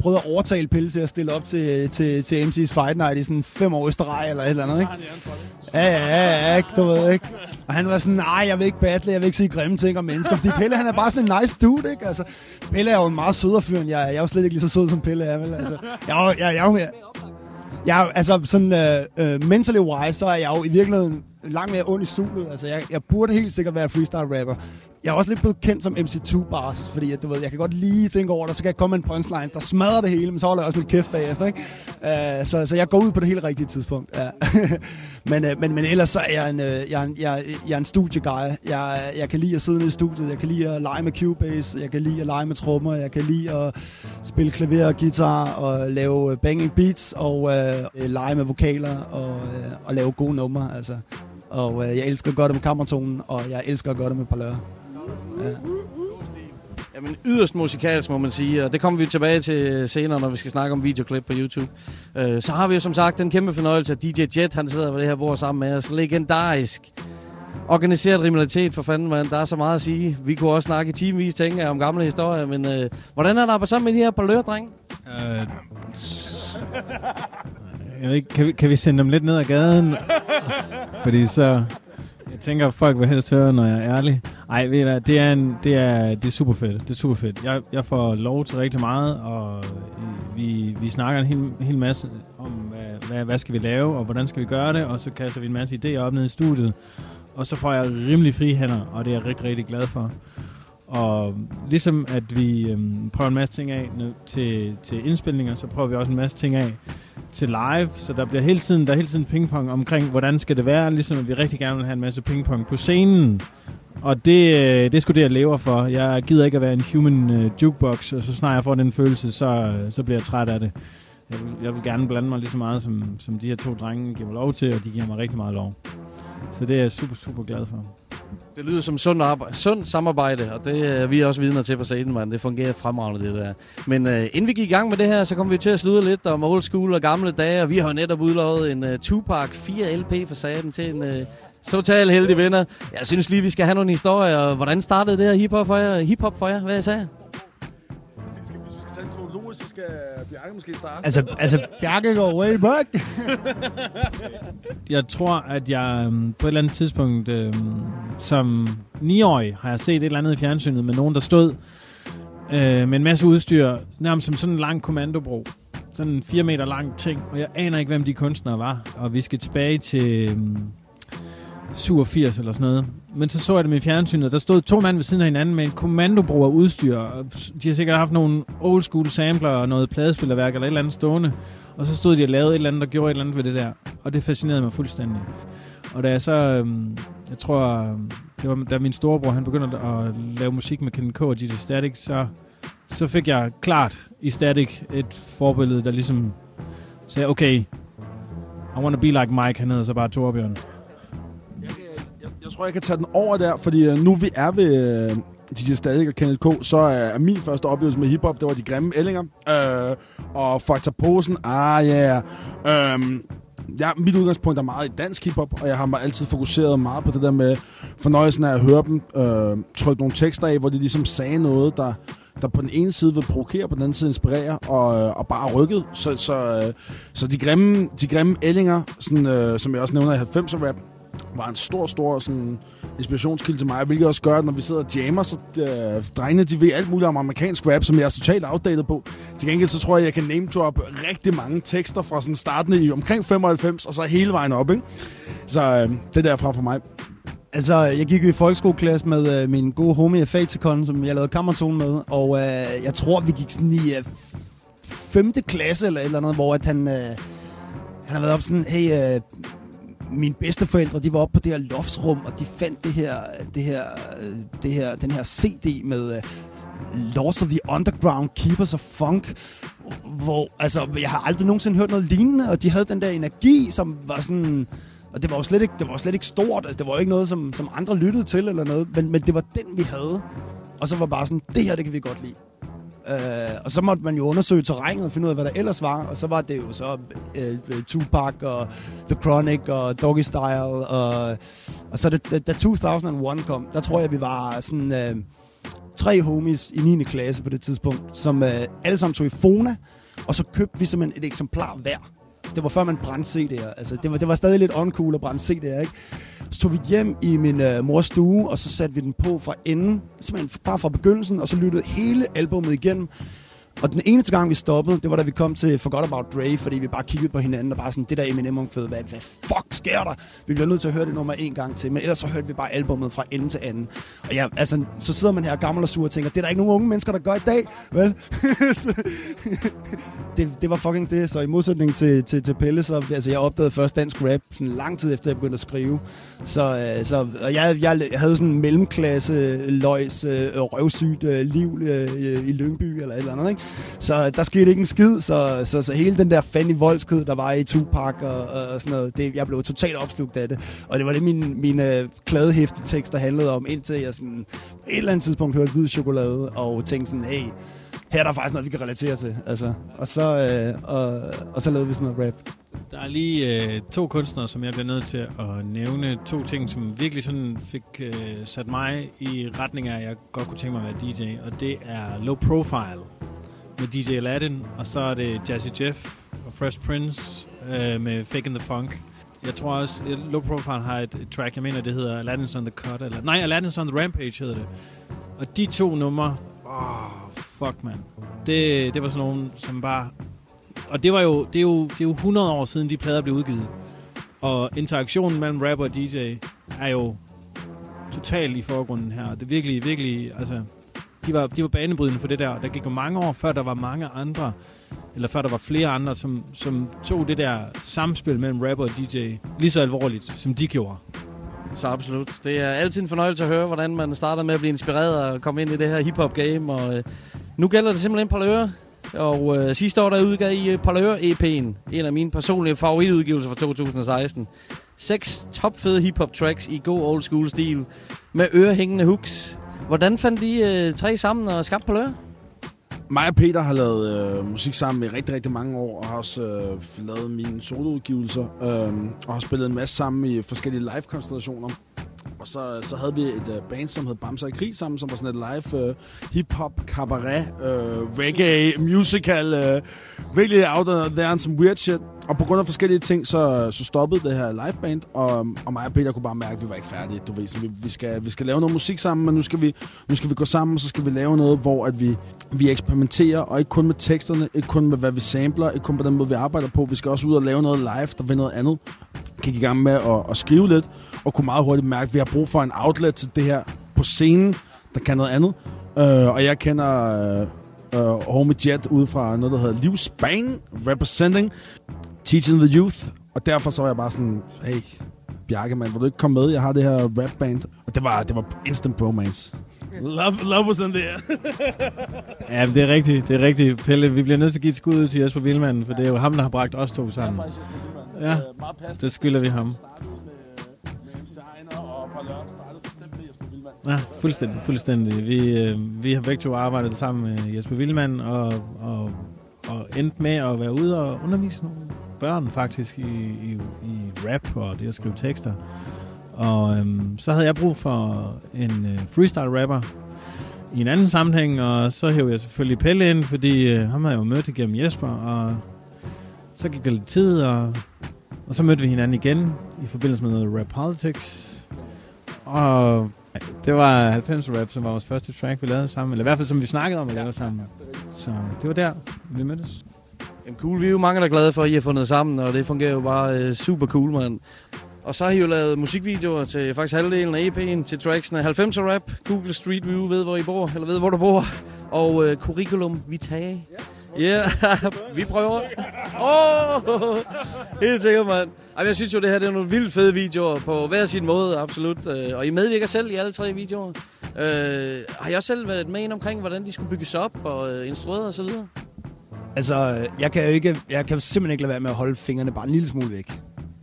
prøvet at overtale Pelle til at stille op til, til, til MC's Fight Night i sådan fem år i streg eller et eller andet, ikke? Ja, ja, ja, ja, ikke, du ved, ikke? Og han var sådan, nej, jeg vil ikke battle, jeg vil ikke sige grimme ting om mennesker, fordi Pelle, han er bare sådan en nice dude, ikke? Altså, Pelle er jo en meget sødere fyr, end jeg er. Jeg er jo slet ikke lige så sød, som Pelle er, vel? Altså, jeg, er jeg, jeg, jeg, jeg, jo- altså, sådan øh, øh, mentally wise, så er jeg jo i virkeligheden langt mere ond i sulet. Altså, jeg, jeg burde helt sikkert være freestyle rapper. Jeg er også lidt blevet kendt som MC2 bars, fordi at, du ved, jeg kan godt lige tænke over det, så kan jeg komme med en punchline, der smadrer det hele, men så holder jeg også mit kæft bagefter, ikke? Uh, så, så jeg går ud på det helt rigtige tidspunkt. Ja. men, uh, men, men ellers så er jeg en, uh, jeg, er en, jeg, jeg er en studieguy. Jeg, jeg kan lide at sidde nede i studiet, jeg kan lide at lege med Cubase, jeg kan lide at lege med trommer, jeg kan lide at spille klaver og guitar og lave banging beats og uh, lege med vokaler og, uh, og lave gode numre, altså. Og øh, jeg elsker at gøre det med kammertonen, og jeg elsker at gøre det med parlør. Ja. Jamen yderst musikalsk, må man sige, og det kommer vi tilbage til senere, når vi skal snakke om videoklip på YouTube. Øh, så har vi jo som sagt den kæmpe fornøjelse, at DJ Jet, han sidder på det her bord sammen med os. Legendarisk. Organiseret kriminalitet, for fanden, man. Der er så meget at sige. Vi kunne også snakke i timevis, tænker jeg, om gamle historier, men øh, hvordan er der arbejdet sammen med de her par lørdrenge? Øh, jeg ved ikke, kan, vi, kan vi sende dem lidt ned ad gaden? Fordi så... Tænker, folk vil helst høre, når jeg er ærlig. Ej, ved I hvad, det er, en, det er, det er super fedt. Det er super fedt. Jeg, jeg får lov til rigtig meget, og vi, vi snakker en hel, hel masse om, hvad, hvad, hvad skal vi lave, og hvordan skal vi gøre det, og så kaster vi en masse idéer op ned i studiet. Og så får jeg rimelig fri hænder, og det er jeg rigtig, rigtig glad for. Og ligesom at vi øhm, prøver en masse ting af til, til indspilninger, så prøver vi også en masse ting af til live. Så der bliver hele tiden, der er hele tiden pingpong omkring, hvordan skal det være. Ligesom at vi rigtig gerne vil have en masse pingpong på scenen. Og det, øh, det er sgu det, jeg lever for. Jeg gider ikke at være en human øh, jukebox, og så snart jeg får den følelse, så, øh, så bliver jeg træt af det. Jeg vil, jeg vil gerne blande mig lige så meget, som, som de her to drenge giver mig lov til, og de giver mig rigtig meget lov. Så det er jeg super, super glad for. Det lyder som sund, arbejde, sund samarbejde, og det er vi også vidner til på scenen, man. Det fungerer fremragende, det der. Men øh, inden vi gik i gang med det her, så kom vi til at slutte lidt om old school og gamle dage, og vi har jo netop udlovet en uh, Tupac 4 LP for sagen til en uh, total heldig vinder. Jeg synes lige, vi skal have nogle historier. Hvordan startede det her hiphop for jer? Hiphop for jer? Hvad jeg sagde? Kronologisk, så skal Bjarke måske starte. Altså, altså Bjarke går way back. Jeg tror, at jeg øhm, på et eller andet tidspunkt øhm, som 9-årig har jeg set et eller andet i fjernsynet med nogen, der stod øh, med en masse udstyr, nærmest som sådan en lang kommandobro. Sådan en 4 meter lang ting, og jeg aner ikke, hvem de kunstnere var. Og vi skal tilbage til øhm, 87 eller sådan noget. Men så så jeg dem i fjernsynet, der stod to mænd ved siden af hinanden med en kommandobruger udstyr. De har sikkert haft nogle old school sampler og noget pladespillerværk eller et eller andet stående. Og så stod de og lavede et eller andet og gjorde et eller andet ved det der. Og det fascinerede mig fuldstændig. Og da jeg så, øhm, jeg tror, øhm, det var da min storebror, han begyndte at lave musik med Ken K og DJ Static, så, så fik jeg klart i Static et forbillede, der ligesom sagde, okay, I wanna be like Mike, han hedder så bare Torbjørn. Tror, jeg kan tage den over der, fordi øh, nu vi er ved øh, DJ Static og Kenneth K., så øh, er min første oplevelse med hiphop, det var de grimme ællinger. Øh, og Fakta Posen, ah ja. Yeah. Øh, ja, mit udgangspunkt er meget i dansk hiphop, og jeg har mig altid fokuseret meget på det der med fornøjelsen af at høre dem øh, trykke nogle tekster af, hvor de ligesom sagde noget, der, der på den ene side vil provokere, på den anden side inspirere, og, øh, og bare rykket. Så, så, øh, så de grimme, de grimme ællinger, sådan, øh, som jeg også nævner i 90'er rap, var en stor, stor sådan, inspirationskilde til mig, hvilket også gør, at når vi sidder og jammer, så øh, drengene, de ved alt muligt om amerikansk rap, som jeg er totalt outdated på. Til gengæld så tror jeg, jeg kan name drop rigtig mange tekster fra sådan starten i omkring 95, og så hele vejen op, ikke? Så øh, det er derfra for mig. Altså, jeg gik jo i folkeskoleklasse med øh, min gode homie Fatecon, som jeg lavede kammertone med, og øh, jeg tror, vi gik sådan i øh, 5. klasse eller et eller andet, hvor at han, øh, han har været op sådan, hey, øh, mine bedsteforældre, de var oppe på det her loftsrum, og de fandt det her, det her, øh, det her, den her CD med øh, Lords of the Underground, Keepers of Funk, hvor, altså, jeg har aldrig nogensinde hørt noget lignende, og de havde den der energi, som var sådan, og det var jo slet ikke, det var slet ikke stort, altså, det var jo ikke noget, som, som andre lyttede til eller noget, men, men det var den, vi havde. Og så var bare sådan, det her, det kan vi godt lide. Øh, og så måtte man jo undersøge terrænet og finde ud af, hvad der ellers var. Og så var det jo så øh, øh Tupac og The Chronic og Doggy Style. Og, og så da, da 2001 kom, der tror jeg, vi var sådan øh, tre homies i 9. klasse på det tidspunkt, som øh, alle sammen tog i Fona. Og så købte vi simpelthen et eksemplar hver. Det var før man brændte CD'er. Altså, det, var, det var stadig lidt uncool at brænde CD'er, ikke? Så tog vi hjem i min øh, mors stue, og så satte vi den på fra enden, simpelthen bare fra begyndelsen, og så lyttede hele albummet igennem. Og den eneste gang, vi stoppede, det var da vi kom til Forgot About Dre, fordi vi bare kiggede på hinanden og bare sådan, det der Eminem omkvæd, hvad, hvad fuck sker der? Vi bliver nødt til at høre det nummer en gang til, men ellers så hørte vi bare albummet fra ende til anden. Og ja, altså, så sidder man her gammel og sur og tænker, det er der ikke nogen unge mennesker, der gør i dag, vel? det, det var fucking det, så i modsætning til, til, til Pelle, så altså, jeg opdagede først dansk rap sådan lang tid efter, jeg begyndte at skrive. Så, øh, så og jeg, jeg havde sådan en mellemklasse løjs øh, røvsygt øh, liv øh, i Lyngby eller et eller andet, ikke? Så der skete ikke en skid, så, så, så hele den der fanny voldsked, der var i Tupac og, og sådan noget, det, jeg blev totalt opslugt af det. Og det var det, min, min øh, kladehæfte tekster handlede om, indtil jeg sådan, et eller andet tidspunkt hørte hvid chokolade, og tænkte sådan, hey, her er der faktisk noget, vi kan relatere til. Altså. Og, så, øh, og, og så lavede vi sådan noget rap. Der er lige øh, to kunstnere, som jeg bliver nødt til at nævne. To ting, som virkelig sådan fik øh, sat mig i retning af, at jeg godt kunne tænke mig at være DJ. Og det er Low Profile med DJ Aladdin, og så er det Jazzy Jeff og Fresh Prince øh, med Fake in the Funk. Jeg tror også, at Low Profile har et, et track, jeg mener, det hedder Aladdin's on the Cut. Eller, nej, Aladdin's on the Rampage hedder det. Og de to numre, oh, fuck man. Det, det var sådan nogen, som bare... Og det var jo, det er jo, det er jo 100 år siden, de plader blev udgivet. Og interaktionen mellem rapper og DJ er jo totalt i forgrunden her. Det er virkelig, virkelig, altså de var, de var banebrydende for det der. Der gik jo mange år, før der var mange andre, eller før der var flere andre, som, som tog det der samspil mellem rapper og DJ lige så alvorligt, som de gjorde. Så absolut. Det er altid en fornøjelse at høre, hvordan man starter med at blive inspireret og komme ind i det her hip-hop-game. Og øh, nu gælder det simpelthen Parløre. Og øh, sidste år, der udgav I øh, Parløre EP'en. En af mine personlige favoritudgivelser fra 2016. Seks topfede hip-hop tracks i god old school stil. Med ørehængende hooks. Hvordan fandt de øh, tre sammen og skabte Parløre? Mig og Peter har lavet øh, musik sammen i rigtig, rigtig mange år, og har også øh, lavet mine soloudgivelser, øh, og har spillet en masse sammen i forskellige live-konstellationer. Og så, så havde vi et uh, band, som hed Bamser i Krig sammen, som var sådan et live uh, hip-hop, cabaret, uh, reggae, musical, uh, virkelig out there and some weird shit. Og på grund af forskellige ting, så, så stoppede det her liveband, og, og mig og Peter kunne bare mærke, at vi var ikke færdige. Du ved, så vi, vi, skal, vi skal lave noget musik sammen, men nu skal, vi, nu skal vi gå sammen, og så skal vi lave noget, hvor at vi, vi eksperimenterer, og ikke kun med teksterne, ikke kun med, hvad vi sampler, ikke kun på den måde, vi arbejder på. Vi skal også ud og lave noget live, der vil noget andet. Gik i gang med at, at skrive lidt, og kunne meget hurtigt mærke, at vi har brug for en outlet til det her på scenen, der kan noget andet. Uh, og jeg kender... Uh, uh, Homie Jet ud fra noget, der hedder Livsbang, representing Teaching the Youth. Og derfor så var jeg bare sådan, hey, Bjarke, man, vil du ikke komme med? Jeg har det her rap band. Og det var, det var instant bromance. Love, love was in there. ja, det er rigtigt. Det er rigtigt. Pelle, vi bliver nødt til at give et skud ud til Jesper Vildmanden, for det er jo ham, der har bragt os to sammen. Ja, Øh, det skylder vi ham. Ja, fuldstændig, fuldstændig. Vi, øh, vi har begge to arbejdet sammen med Jesper Vildmand og, og, og endte med at være ude og undervise nogle børn faktisk i, i, i rap og det at skrive tekster. Og øhm, så havde jeg brug for en øh, freestyle rapper i en anden sammenhæng, og så hævde jeg selvfølgelig Pelle ind, fordi øh, ham havde jeg jo mødt igennem Jesper, og så gik der lidt tid, og, og så mødte vi hinanden igen i forbindelse med noget rap politics. Og det var 90 rap, som var vores første track, vi lavede sammen. Eller i hvert fald, som vi snakkede om at lave sammen. Så det var der, vi mødtes. Jamen cool, vi er jo mange, der er glade for, at I har fundet sammen, og det fungerer jo bare øh, super cool, mand. Og så har I jo lavet musikvideoer til faktisk halvdelen af EP'en, til tracksene 90 Rap, Google Street View ved, hvor I bor, eller ved, hvor du bor, og øh, Curriculum Vitae. Ja, vi prøver. Åh, oh, helt sikkert, mand. Ej, jeg synes jo, det her det er nogle vildt fede videoer på hver sin måde, absolut. Øh, Og I medvirker selv i alle tre videoer. Øh, har jeg også selv været med ind omkring, hvordan de skulle bygges op og øh, instrueret og så videre? Altså, jeg kan jo ikke, jeg kan simpelthen ikke lade være med at holde fingrene bare en lille smule væk.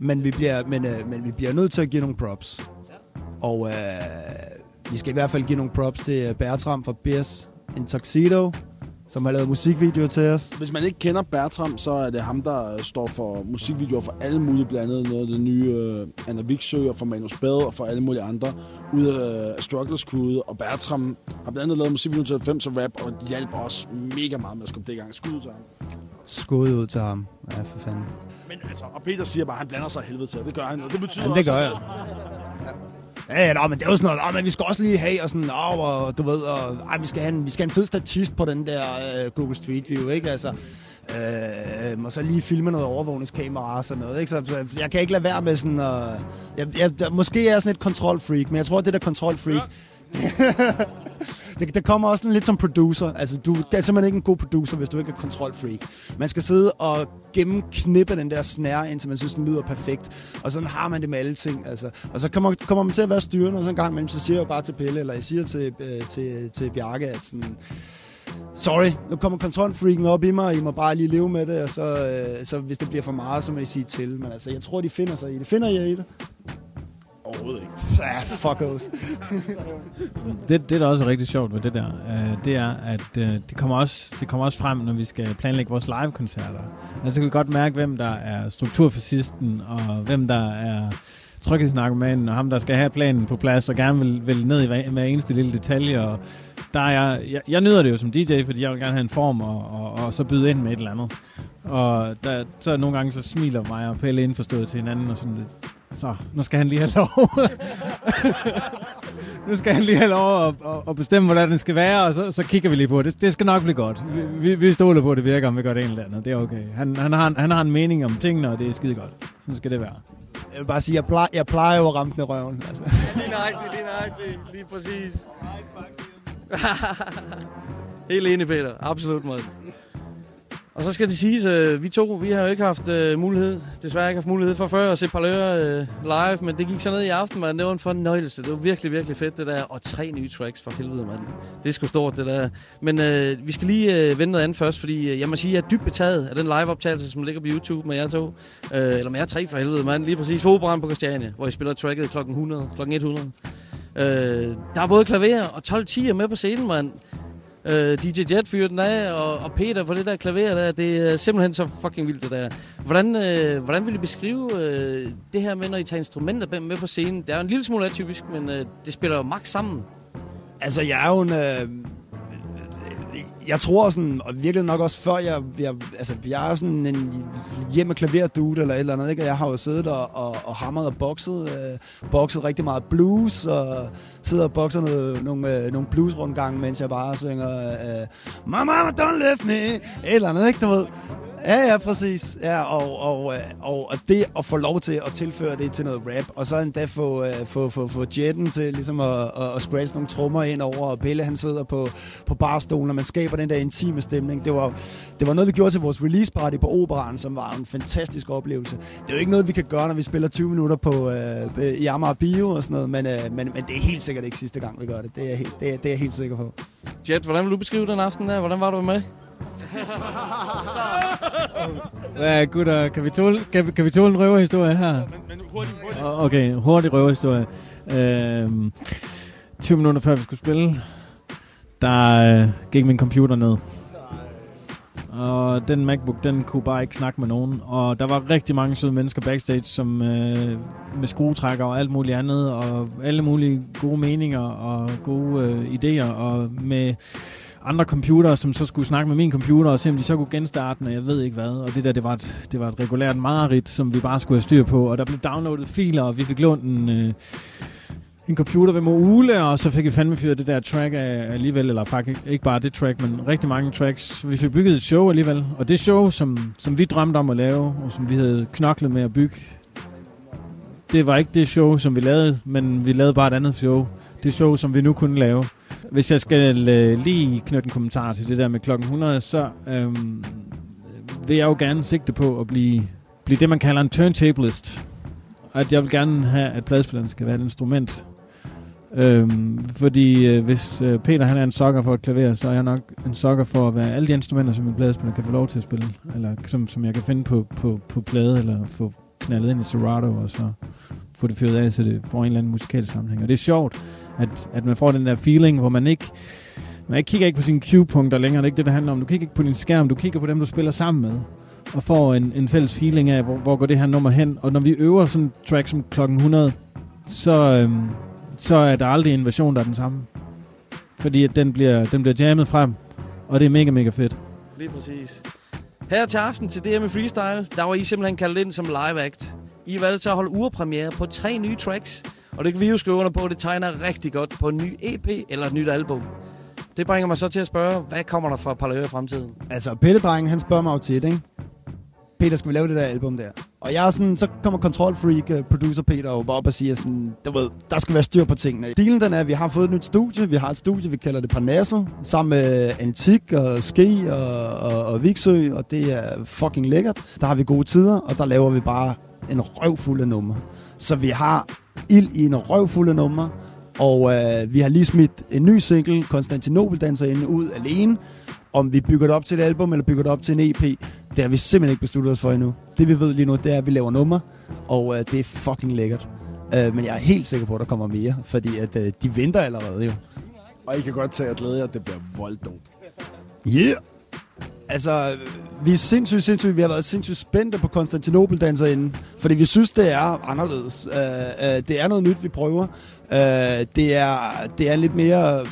Men vi bliver, men, øh, men vi bliver nødt til at give nogle props. Og øh, vi skal i hvert fald give nogle props til Bertram fra Beers in Tuxedo, som har lavet musikvideoer til os. Hvis man ikke kender Bertram, så er det ham, der øh, står for musikvideoer for alle mulige, blandt andet noget af det nye øh, Anna Viksø og for Manus Bad og for alle mulige andre ude af uh, Struggles Crew. Og Bertram har blandt andet lavet musikvideoer til 90 og rap, og hjalp os mega meget med at skubbe det i gang. Skud til ham. Skud ud til ham. Ja, for fanden. Men altså, og Peter siger bare, at han blander sig helvede til, og det gør han. Og det betyder Ja, det også, gør at- jeg. Ja, ja, nå, men det er jo sådan noget, åh, men vi skal også lige have, og sådan, åh, og, du ved, og, ej, vi skal have en, vi skal have en fed statist på den der øh, Google Street View, ikke? Altså, øh, og så lige filme noget overvågningskamera og sådan noget, ikke? Så, jeg kan ikke lade være med sådan, øh, jeg, jeg, måske er jeg sådan et kontrolfreak, men jeg tror, at det der kontrolfreak, det, det kommer også lidt som producer. Altså, du er simpelthen ikke en god producer, hvis du ikke er kontrolfreak. Man skal sidde og gennemknippe den der snare, indtil man synes, den lyder perfekt. Og sådan har man det med alle ting. Altså. Og så kommer, kommer man til at være styrende, og så en gang imellem, så siger jeg jo bare til Pelle, eller jeg siger til, øh, til, til Bjarke, at sådan, sorry, nu kommer kontrolfreaken op i mig, og I må bare lige leve med det, og så, øh, så hvis det bliver for meget, så må I sige til. Men altså, jeg tror, de finder sig i det. Finder I i det? Overhovedet ikke. Ja, fuck os. det, det, der også er rigtig sjovt ved det der, øh, det er, at øh, det, kommer også, det kommer også frem, når vi skal planlægge vores live-koncerter. Altså, kan vi godt mærke, hvem der er strukturfascisten, og hvem der er tryghedsnarkomanen, og ham, der skal have planen på plads, og gerne vil, vil ned i hver, hver eneste lille detalje. Og der er jeg, jeg, jeg nyder det jo som DJ, fordi jeg vil gerne have en form, og, og, og så byde ind med et eller andet. Og der, så nogle gange så smiler mig og Pelle indforstået til hinanden, og sådan lidt, så nu skal han lige have lov. nu skal han lige have lov at, at, at bestemme, hvordan den skal være, og så, så kigger vi lige på det. Det skal nok blive godt. Vi, vi, vi stoler på, at det virker, om vi gør det ene eller andet. Det er okay. Han, han, har, en- han har en mening om tingene, og det er skide godt. Sådan skal det være. Jeg vil bare sige, jeg plejer, jeg plejer jo at ramme den i røven. Altså. Lige nøjagtigt, lige nøjagtigt. Lige præcis. Helt enig, Peter. Absolut, måde. Og så skal det siges, at vi to, vi har jo ikke haft øh, mulighed, desværre ikke haft mulighed for før at se Parlør øh, live, men det gik så ned i aften, man. Det var en fornøjelse. Det var virkelig, virkelig fedt, det der. Og tre nye tracks, for helvede, mand. Det er sgu stort, det der. Men øh, vi skal lige øh, vende noget andet først, fordi øh, jeg må sige, at jeg er dybt betaget af den live-optagelse, som ligger på YouTube med jer to. Øh, eller med jer tre, for helvede, mand. Lige præcis. Hovedbrand på Christiania, hvor I spiller tracket klokken 100, klokken 100. Øh, der er både klaver og 12 10 med på scenen, mand. Øh, DJ Jet fyrer den af, og, og Peter på det der klaver der, det er simpelthen så fucking vildt det der. Hvordan, øh, hvordan vil I beskrive øh, det her med, når I tager instrumenter med- med på scenen? Det er jo en lille smule atypisk, men øh, det spiller jo max sammen. Altså, jeg er jo en... Øh, jeg tror sådan, og virkelig nok også før jeg, jeg altså jeg er sådan en hjemme klaver dude eller et eller andet, ikke? Og jeg har jo siddet og, og, og hamret og bokset, øh, bokset rigtig meget blues, og sidder og bokser noget, nogle, øh, nogle blues mens jeg bare synger, øh, My mama don't left me, eller noget, ikke, du ved. Ja, ja, præcis. Ja, og, og, øh, og, og det at få lov til at tilføre det til noget rap, og så endda få, øh, få, få, få Jetten til ligesom at, at, at scratch nogle trommer ind over, og Pelle han sidder på, på barstolen, og man skaber den der intime stemning. Det var, det var noget, vi gjorde til vores release party på Operan, som var en fantastisk oplevelse. Det er jo ikke noget, vi kan gøre, når vi spiller 20 minutter på, øh, i Amager Bio og sådan noget, men, øh, men, men det er helt sikkert ikke sidste gang, vi gør det. Det er, helt, det er, det er jeg helt sikker på. Jet, hvordan vil du beskrive den aften der? Hvordan var du med? Hvad, gutter, kan vi tåle, kan, vi- kan vi tåle en røverhistorie her? Okay, hurtig røverhistorie. Øhm, 20 minutter før vi skulle spille, der øh, gik min computer ned. Og den MacBook, den kunne bare ikke snakke med nogen. Og der var rigtig mange søde mennesker backstage, som øh, med skruetrækker og alt muligt andet, og alle mulige gode meninger og gode øh, idéer, og med andre computere, som så skulle snakke med min computer, og se om de så kunne genstarte den, og jeg ved ikke hvad. Og det der, det var et, det var et regulært mareridt, som vi bare skulle have styr på. Og der blev downloadet filer, og vi fik lånt en, øh, en computer ved Moule, og så fik vi fandme fyret det der track af alligevel, eller faktisk ikke bare det track, men rigtig mange tracks. Vi fik bygget et show alligevel, og det show, som, som vi drømte om at lave, og som vi havde knoklet med at bygge, det var ikke det show, som vi lavede, men vi lavede bare et andet show. Det show, som vi nu kunne lave. hvis jeg skal øh, lige knytte en kommentar til det der med klokken 100, så øh, vil jeg jo gerne sigte på at blive, blive det, man kalder en turntablist. At jeg vil gerne have, at pladespilleren skal være et instrument. Øhm, fordi øh, hvis øh, Peter han er en sokker for et klaver, så er jeg nok en sokker for at være alle de instrumenter, som en pladespiller kan få lov til at spille. Eller som, som jeg kan finde på, på, på plade, eller få knaldet ind i Serato, og så få det fyret af, så det får en eller anden musikalsk sammenhæng. Og det er sjovt, at, at man får den der feeling, hvor man ikke man ikke kigger ikke på sine cue-punkter længere. Det er ikke det, det handler om. Du kigger ikke på din skærm, du kigger på dem, du spiller sammen med. Og får en, en fælles feeling af, hvor, hvor går det her nummer hen. Og når vi øver sådan en track som klokken 100, så, øhm, så er der aldrig en version, der er den samme. Fordi at den bliver, den bliver jammet frem, og det er mega, mega fedt. Lige præcis. Her til aften til DM Freestyle, der var I simpelthen kaldt ind som live act. I valgte at holde urpremiere på tre nye tracks, og det kan vi jo skrive under på, det tegner rigtig godt på en ny EP eller et nyt album. Det bringer mig så til at spørge, hvad kommer der fra Parløer i fremtiden? Altså, Pettedrengen, han spørger mig jo tit, ikke? Peter, skal vi lave det der album der? Og jeg er sådan, så kommer Control Freak, øh, producer Peter, jo op og siger sådan, du ved, der skal være styr på tingene. Dealen den er, at vi har fået et nyt studie. Vi har et studie, vi kalder det Parnasset, sammen med Antik og Ski og, og, og Viksø, og det er fucking lækkert. Der har vi gode tider, og der laver vi bare en røvfuld af numre. Så vi har ild i en røvfuld af numre, og øh, vi har lige smidt en ny single, Konstantinopel danser inde ud alene. Om vi bygger det op til et album, eller bygger det op til en EP, det har vi simpelthen ikke besluttet os for endnu. Det vi ved lige nu, det er, at vi laver numre, og øh, det er fucking lækkert. Øh, men jeg er helt sikker på, at der kommer mere, fordi at øh, de venter allerede jo. Og I kan godt tage at glæde jer, at det bliver volddomt. Yeah! Altså, vi er sindssygt, sindssygt, vi har været sindssygt spændte på Konstantinopel danserinde, fordi vi synes, det er anderledes. Uh, uh, det er noget nyt, vi prøver. Uh, det, er, det er lidt mere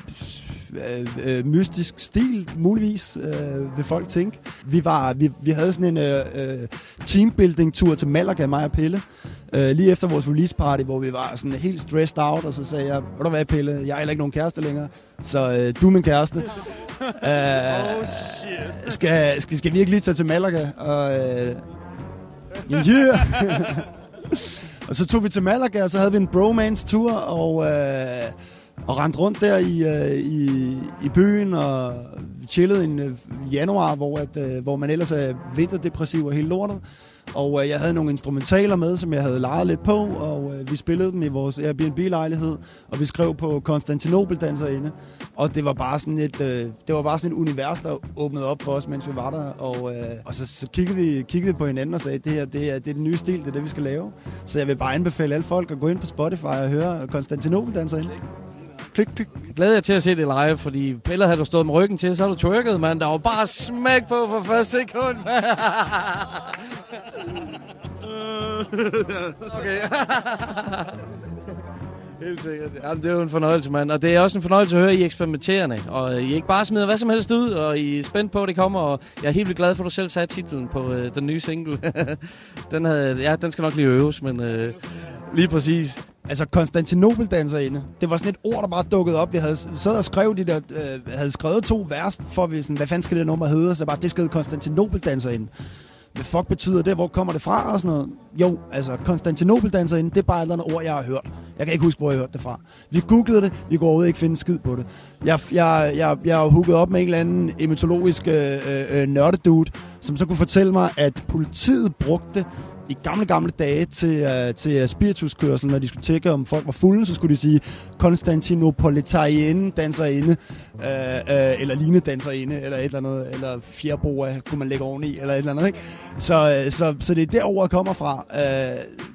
uh, uh, mystisk stil, muligvis, uh, vil folk tænke. Vi, var, vi, vi havde sådan en uh, teambuilding-tur til Malaga, mig og Pelle, uh, lige efter vores release party, hvor vi var sådan helt stressed out, og så sagde jeg, ved du hvad, Pelle, jeg er heller ikke nogen kæreste længere, så uh, du er min kæreste. Uh, oh shit. Skal, skal, skal vi ikke lige tage til Malaga? Og, uh, yeah. og så tog vi til Malaga, og så havde vi en bromance-tur, og, uh, og rendte rundt der i, øh, i, i byen, og chillede en øh, januar, hvor, at, øh, hvor man ellers er vinterdepressiv og helt lortet. Og øh, jeg havde nogle instrumentaler med, som jeg havde lejet lidt på, og øh, vi spillede dem i vores Airbnb-lejlighed, og vi skrev på Konstantinopel danserinde. Og det var bare sådan et, øh, det var bare sådan et univers, der åbnede op for os, mens vi var der. Og, øh, og så, så kiggede, vi, kiggede vi på hinanden og sagde, det her det er, det er den nye stil, det er det, vi skal lave. Så jeg vil bare anbefale alle folk at gå ind på Spotify og høre Konstantinopel danserinde. Klik, klik. Glæder jeg til at se det live, fordi Pelle havde du stået med ryggen til, så har du twerket, mand. Der var bare smæk på for første sekund. okay. Helt sikkert. Jamen, det er jo en fornøjelse, mand. Og det er også en fornøjelse at høre, at I eksperimenterende. Og I ikke bare smider hvad som helst ud, og I er spændt på, at det kommer. Og jeg er helt vildt glad for, at du selv sagde titlen på øh, den nye single. den, havde, ja, den skal nok lige øves, men øh, lige præcis. Altså, Konstantinopel danserinde. Det var sådan et ord, der bare dukkede op. Vi havde sad og skrev de der, øh, havde skrevet to vers, for vi sådan, hvad fanden skal det nummer hedde? Så bare, det skal Konstantinopel danserinde. Hvad fuck betyder det? Hvor kommer det fra? Og sådan noget. Jo, altså, Konstantinopel danserinde, det er bare et eller andet ord, jeg har hørt. Jeg kan ikke huske, hvor jeg har hørt det fra. Vi googlede det, vi kunne overhovedet ikke finde skid på det. Jeg, jeg, jeg, jeg har hooket op med en eller anden emetologisk øh, øh, øh, nørdedude, som så kunne fortælle mig, at politiet brugte i gamle, gamle dage til, uh, til øh, spirituskørsel, når de skulle tjekke, om folk var fulde, så skulle de sige Konstantinopolitarienne danserinde, uh, øh, uh, eller Line danserinde, eller et eller andet, eller fjerboa kunne man lægge oveni, eller et eller andet, ikke? Så, uh, så, så det er derover jeg kommer fra. Uh,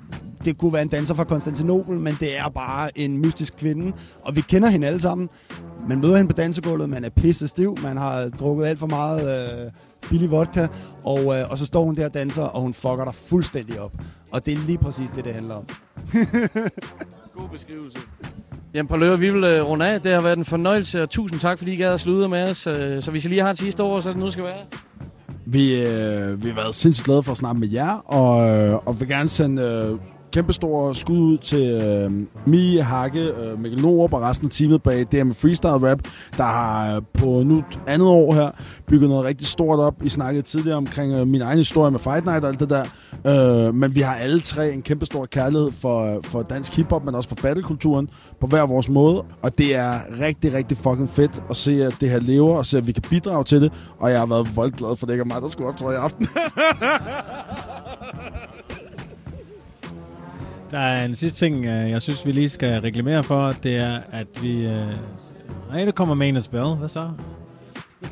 det kunne være en danser fra Konstantinopel, men det er bare en mystisk kvinde, og vi kender hende alle sammen. Man møder hende på dansegulvet, man er pisse stiv, man har drukket alt for meget øh, billig vodka, og, øh, og så står hun der og danser, og hun fucker dig fuldstændig op. Og det er lige præcis det, det handler om. God beskrivelse. Jamen, på løber, vi vil uh, runde af. Det har været en fornøjelse, og tusind tak, fordi I gad at slude med os. Uh, så hvis I lige har et sidste ord, så er det nu skal være. Vi, øh, vi har været sindssygt glade for at snakke med jer, og, øh, og vil gerne sende øh, kæmpe stor skud ud til øh, Mie, Hakke, øh, Mikkel Norup og resten af teamet bag DM Freestyle Rap, der har øh, på nu andet år her bygget noget rigtig stort op. I snakkede tidligere omkring øh, min egen historie med Fight Night og alt det der. Øh, men vi har alle tre en kæmpe stor kærlighed for, for dansk hiphop, men også for battlekulturen på hver vores måde. Og det er rigtig, rigtig fucking fedt at se, at det her lever, og se, at vi kan bidrage til det. Og jeg har været voldglad for det ikke er mig, der skulle optræde i aften. Der er en sidste ting, øh, jeg synes, vi lige skal reklamere for. Det er, at vi... Øh... Nej, der kommer Main Spell. Hvad så?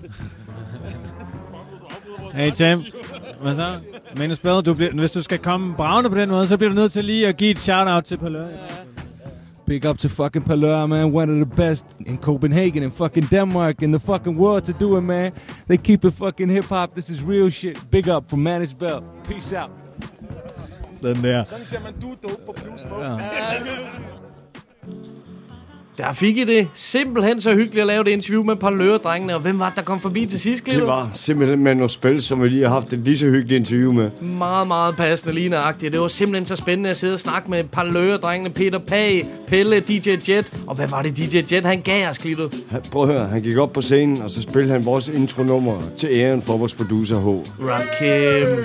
Hey, Tim. Hvad så? Main Spell, du bliver, hvis du skal komme bravende på den måde, så bliver du nødt til lige at give et shout-out til Palør. Big up to fucking Palør, man. One of the best in Copenhagen and fucking Denmark in the fucking world to do it, man. They keep it fucking hip hop. This is real shit. Big up from Manish Bell. Peace out. Sådan der. Sådan ser man du dope på Blue Smoke. Ja. Der fik I det simpelthen så hyggeligt at lave det interview med Parlør-drengene. Og hvem var det, der kom forbi til sidst? Det var simpelthen med noget spil, som vi lige har haft et lige så hyggeligt interview med. Meget, meget passende lige nøjagtigt. Det var simpelthen så spændende at sidde og snakke med Parlør-drengene. Peter Pag, Pelle, DJ Jet. Og hvad var det, DJ Jet han gav os, Glito? Han- Prøv at høre, han gik op på scenen, og så spillede han vores intronummer til æren for vores producer H. Rakim.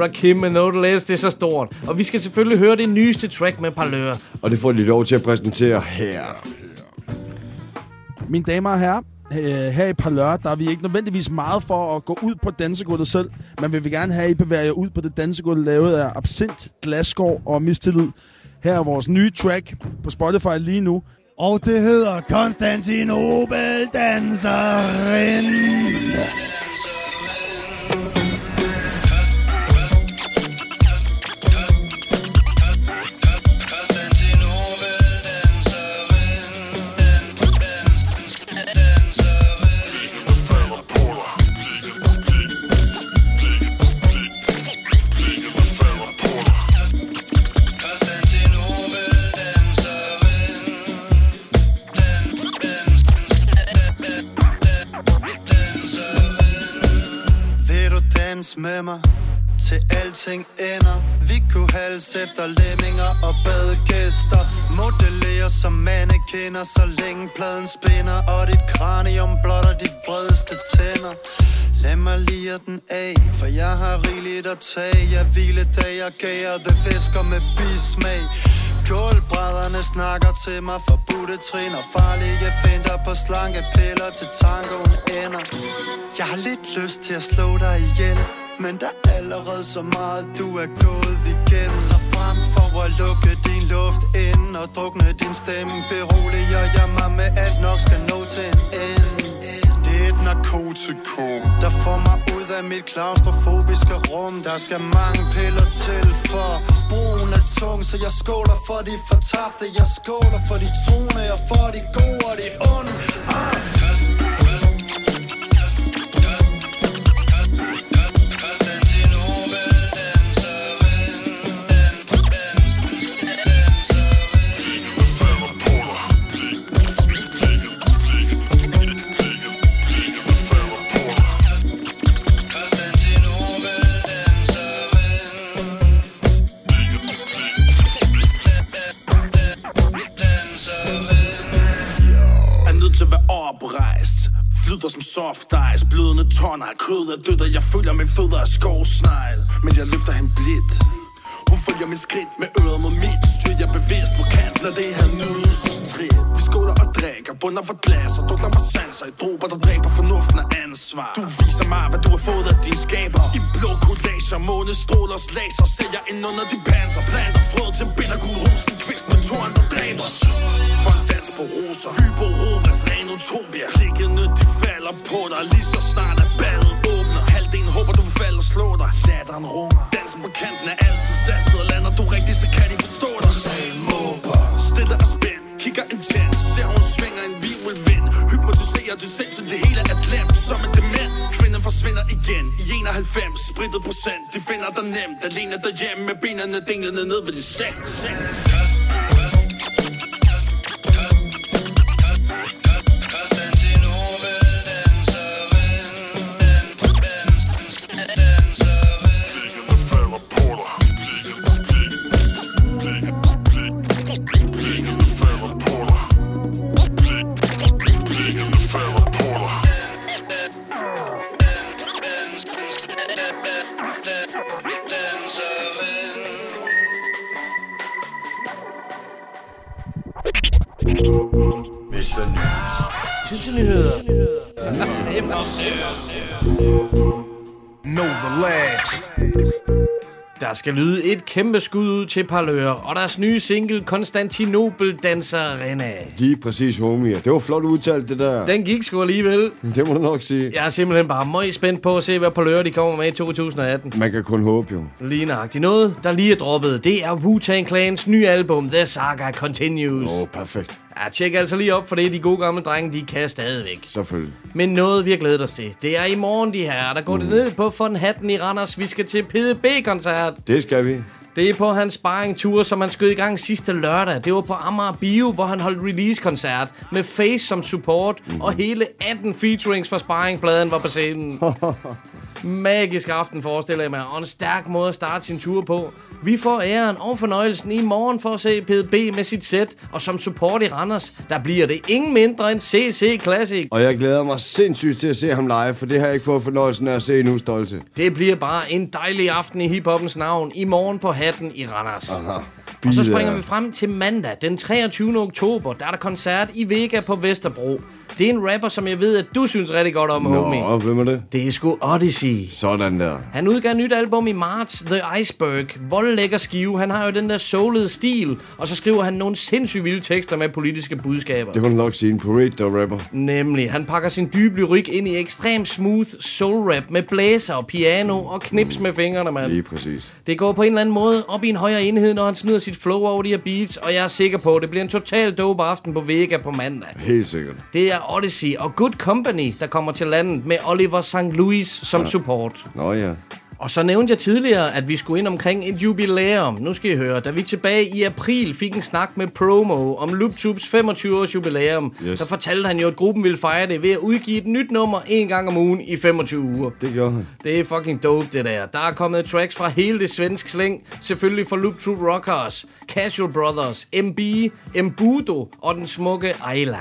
Rakim med No Delays, det er så stort. Og vi skal selvfølgelig høre det nyeste track med Parlør. Og det får de lov til at præsentere her. Mine damer og herrer, øh, her i Parlør, der er vi ikke nødvendigvis meget for at gå ud på dansegulvet selv, men vil vi gerne have, at I bevæger jer ud på det dansegulv, lavet af absint, glasskår og mistillid. Her er vores nye track på Spotify lige nu. Og det hedder Konstantinopel Danseren. Med mig? Til alting ender. Vi kunne hals efter lemminger og badegæster Modellere som mannequiner Så længe pladen spinner. Og dit kranium blotter de vredeste tænder. Lad mig lire den af For jeg har rigeligt at tage. Jeg hvile dag jeg gager Det fisker med bismag. Gulvbrædderne snakker til mig Forbudte trin og farlige finder På slanke piller til tangoen ender. Jeg har lidt lyst til at slå dig ihjel men der er allerede så meget, du er gået igennem Så frem for at lukke din luft ind Og drukne din stemme Beroliger jeg mig med alt nok skal nå til en ende Det er et narkotikum Der får mig ud af mit klaustrofobiske rum. Der skal mange piller til for Brugen er tung, så jeg skåler for de fortabte. Jeg skåler for de troende og for de gode og de onde. Ah. Tårner af kød og død, Og jeg føler min fødder er skovsnegl. Men jeg løfter hende blidt. Hun følger min skridt med øret mod mit Styr. Jeg bevidst på kanten af det her nydelsestræ Vi skåler og drikker Bunder for glas og drukner for sanser I dråber der dræber fornuften og ansvar. Du viser mig hvad du har fået af din skaber. I blå collager, månestrålers laser Ser jeg ind under de panser Planter frød til bittergul rosen Kvist med tårn der dræber. Folk danser på roser Hyperovas ren utopia. Klikkene de falder på dig Lige så snart at ballet åbner. Halvdelen håber du vil falde og slå dig. Latteren runger Dansen på kanten er altid satset Og lander du rigtigt så kan de forstå dig. Stille og spænd Kigger intens. Ser hun svinger en virvelvind Hypnotiserer du selv til det hele er glemt. Som en dement den forsvinder igen. I 91 Spritet procent. De finder dig nemt. Alene derhjemme Med benene dinglende ned ved din seng, seng. Der skal lyde et kæmpe skud ud til Parlør, og deres nye single, Konstantinopel Danserinde. Lige præcis, homie. Det var flot udtalt, det der. Den gik sgu alligevel. Det må du nok sige. Jeg er simpelthen bare meget spændt på at se, hvad Parlør de kommer med i 2018. Man kan kun håbe, jo. Lige nøjagtigt. Noget, der lige er droppet, det er Wu-Tang Clans nye album, The Saga Continues. Åh, oh, perfekt. Ja, tjek altså lige op, for det er de gode gamle drenge, de kan stadigvæk. Selvfølgelig. Men noget, vi har glædet os til. Det er i morgen, de her. Der går mm. det ned på Von Hatten i Randers. Vi skal til PDB-koncert. Det skal vi. Det er på hans sparringtur, som han skød i gang sidste lørdag. Det var på Amager Bio, hvor han holdt release-koncert med Face som support, mm. og hele 18 featurings fra sparringpladen var på scenen. Magisk aften, forestiller jeg mig, og en stærk måde at starte sin tur på. Vi får æren og fornøjelsen i morgen for at se PDB med sit sæt, og som support i Randers, der bliver det ingen mindre end CC Classic. Og jeg glæder mig sindssygt til at se ham live, for det har jeg ikke fået fornøjelsen af at se endnu, Stolte. Det bliver bare en dejlig aften i hiphoppens navn i morgen på Hatten i Randers. Aha. Og så springer vi frem til mandag, den 23. oktober. Der er der koncert i Vega på Vesterbro. Det er en rapper, som jeg ved, at du synes rigtig godt om, homie. Nå, hvem er det? Det er sgu Odyssey. Sådan der. Han udgav et nyt album i marts, The Iceberg. Voldlækker skive. Han har jo den der soulede stil. Og så skriver han nogle sindssygt vilde tekster med politiske budskaber. Det du nok sige en parade, der rapper. Nemlig, han pakker sin dybe lyrik ind i ekstrem smooth soul rap med blæser og piano og knips med fingrene, mand. Lige præcis. Det går på en eller anden måde op i en højere enhed, når han smider sit flow over de her beats, og jeg er sikker på, at det bliver en total dope aften på Vega på mandag. Helt sikkert. Det er Odyssey og Good Company, der kommer til landet med Oliver St. Louis som support. Nå ja. Og så nævnte jeg tidligere, at vi skulle ind omkring et jubilæum. Nu skal I høre, da vi tilbage i april fik en snak med Promo om LoopTubes 25-års jubilæum, Yes. der fortalte han jo, at gruppen ville fejre det ved at udgive et nyt nummer en gang om ugen i 25 uger. Det gør han. Det er fucking dope, det der. Der er kommet tracks fra hele det svenske slæng. Selvfølgelig fra Loop Troop Rockers, Casual Brothers, MB, Embudo og den smukke Ayla.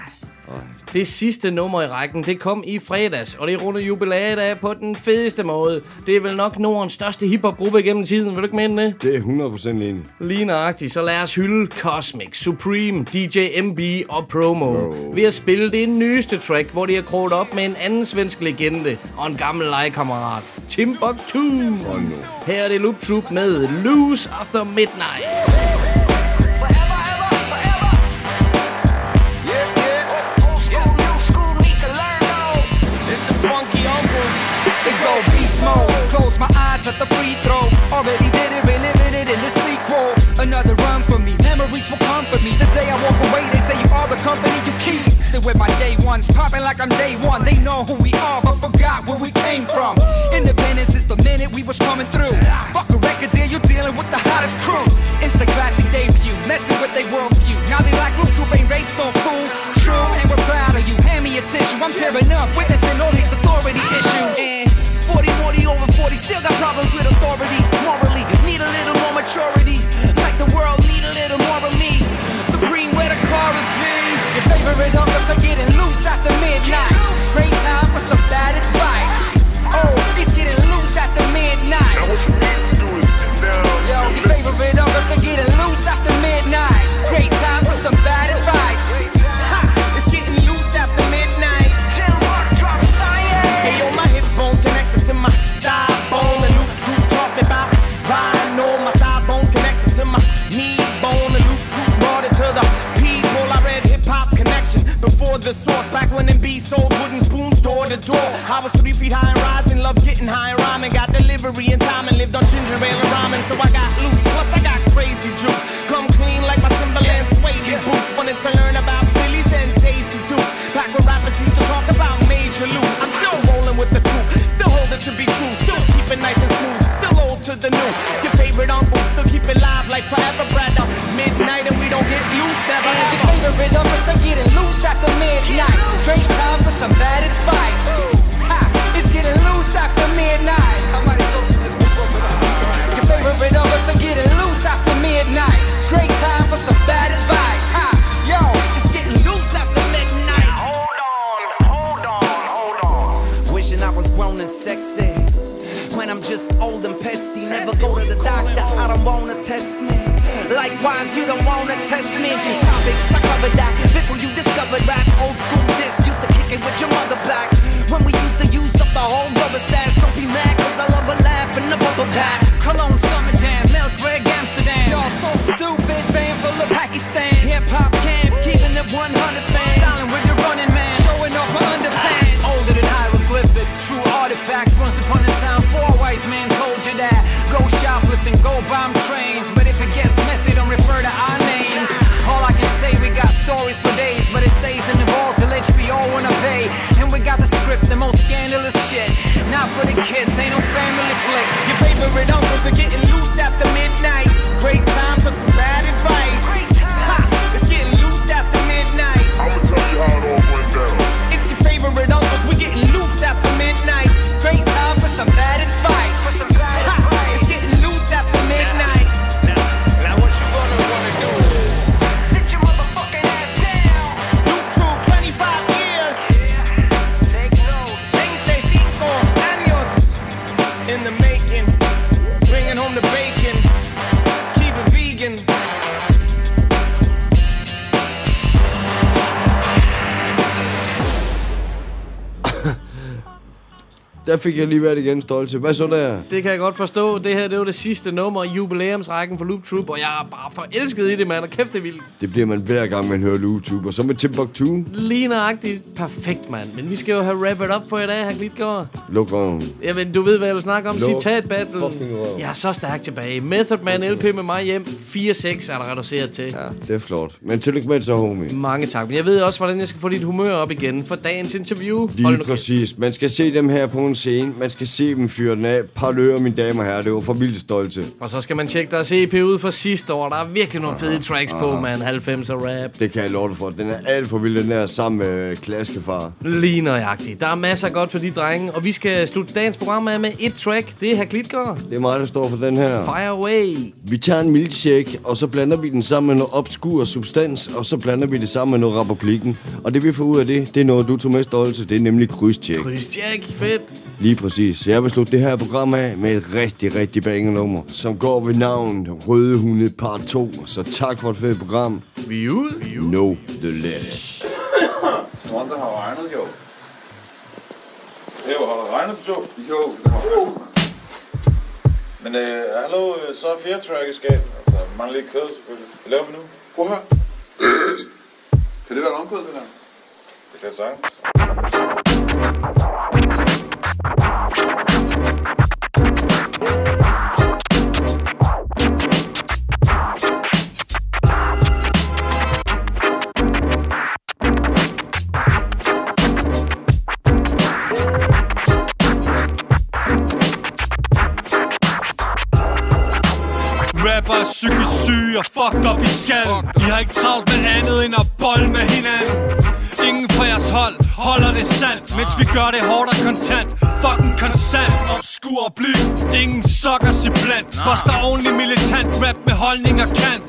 Det sidste nummer i rækken, det kom i fredags, og det runder jubilæet af på den fedeste måde. Det er vel nok Nordens største hiphopgruppe gennem tiden, vil du ikke mene det? Det er 100% enig. Lige nøjagtigt, så lad os hylde Cosmic, Supreme, DJ MB og Promo oh. ved at spille det nyeste track, hvor de har kroget op med en anden svensk legende og en gammel legekammerat, Timbuktu. Oh, no. Her er det Loop Troop med Loose After Midnight. My eyes at the free throw. Already did it, reliving it in the sequel. Another run for me. Memories will comfort me. The day I walk away, they say you are the company you keep. Still with my day ones, popping like I'm day one. They know who we are, but forgot where we came from. Independence is the minute we was coming through. Fuck a record deal, you're dealing with the hottest crew. It's the classic debut, messing with their worldview. Now they like Luke Troop ain't race no fool. True, and we're proud of you. Hand me a tissue, I'm tearing up, witnessing all these authority issues. And sporty, morty over 40, still got problems with authorities. Morally, need a little more maturity. Like the world need a little more of me. Supreme where the chorus be. Your favorite uncles are getting loose after midnight. Great time for some bad advice. Oh, it's getting loose after midnight. Now what you need to do is sit down. Yo, your favorite uncles are getting loose after midnight. Great time for some bad advice. The source. Back when them sold wooden spoons door to door. I was three feet high and rising. Loved getting high and rhyming. Got delivery in time and lived on ginger ale and ramen. So I got loose. Plus I got crazy juice. Come clean like my Timberland suede boots. Wanted to learn about Billy's and Daisy Dukes. Back when rappers used to talk about Major loot. I'm still rolling with the truth. Still hold it to be true. Still keep it nice and smooth. Still old to the new. Your favorite uncle still keep it live like forever. Out midnight and we don't get loose. Never and your favorite uncles are getting loose after midnight. Great time for some bad advice. Ha! It's getting loose after midnight. Likewise, you don't wanna test me. Topics I cover that before you discover covered rap, old school diss. Used to kick it with your mother back. When we used to use up the whole rubber stash. Don't be mad, cause I love a laugh in the bubble pack. Cologne, Summer Jam, Milk, Red, Amsterdam. Y'all so stupid, van full of Pakistan. Hip hop camp, keeping it 100 hieroglyphics, true artifacts. Once upon a time, four wise men told you that. Go shoplifting, go bomb trains. But if it gets messy, don't refer to our names. All I can say, we got stories for days, but it stays in the vault till HBO wanna pay. And we got the script, the most scandalous shit. Not for the kids, ain't no family flick. Your favorite uncles are getting loose after midnight. Great time for some bad advice. Ha! It's getting loose after midnight. I'ma tell you how it all getting loose after midnight. Great time for some bad advice. Der fik jeg lige været igen, Stolte. Hvad så der? Det kan jeg godt forstå. Det her, det var det sidste nummer i jubilæumsrækken for Loop Troop, og jeg er bare forelsket i det, mand. Og kæft, det er vildt. Det bliver man hver gang, man hører YouTube. Og så med Timbuktu. Lige nøjagtigt. Perfekt, mand. Men vi skal jo have wrap it up for i dag, her Glitgaard. Luk røven. Jamen, du ved, hvad jeg vil snakke om. Luk Citat battle. Jeg er så stærkt tilbage. Method Man LP med mig hjem. 4-6 er der reduceret til. Ja, det er flot. Men tillykke med det så, homie. Mange tak. Men jeg ved også, hvordan jeg skal få dit humør op igen for dagens interview. Hold Lige kæft. præcis. Man skal se dem her på en scene. Man skal se dem fyre den af. Parlører, mine damer og herrer. Det var for vildt stolte. Og så skal man tjekke deres EP ud fra sidste år. Der er virkelig nogle fede tracks på, man. 90'er rap. Det kan jeg love for. Den er alt for vild, den der sammen med Klaskefar. Lige nøjagtigt. Der er masser af godt for de drenge. Og vi skal slutte dagens program af med et track. Det er her Glitgaard. Det er mig, der står for den her. Fire away. Vi tager en milkshake, og så blander vi den sammen med noget obskur substans, og så blander vi det sammen med noget republikken. Og det vi får ud af det, det er noget, du tog med stolte. Det er nemlig krydstjek. Krydstjek. Fedt. Lige præcis. Så jeg vil slutte det her program af med et rigtig, rigtig banger nummer, som går ved navn Røde Hunde Part 2. Så tak for et fedt program. Vi er ude. Vi er ude. Know the ledge. Det har regnet, jo. Jo, har det regnet på to? Jo, det har regnet. Men øh, hallo, øh, så er fjerde track i skab. Altså, mangler lidt kød selvfølgelig. Hvad laver vi nu? Prøv at høre. kan det være et omkvæd, det der? Det kan jeg sagtens. Rapper er psykisk syge og fucked up i skallen I har ikke travlt med andet end at bolle med hinanden Ingen fra jeres hold holder det sandt Mens vi gør det hårdt og kontant. Fucking konstant. Obskur og bly. Ingen sokkers i blandt Buster only militant. Rap med holdning og kant.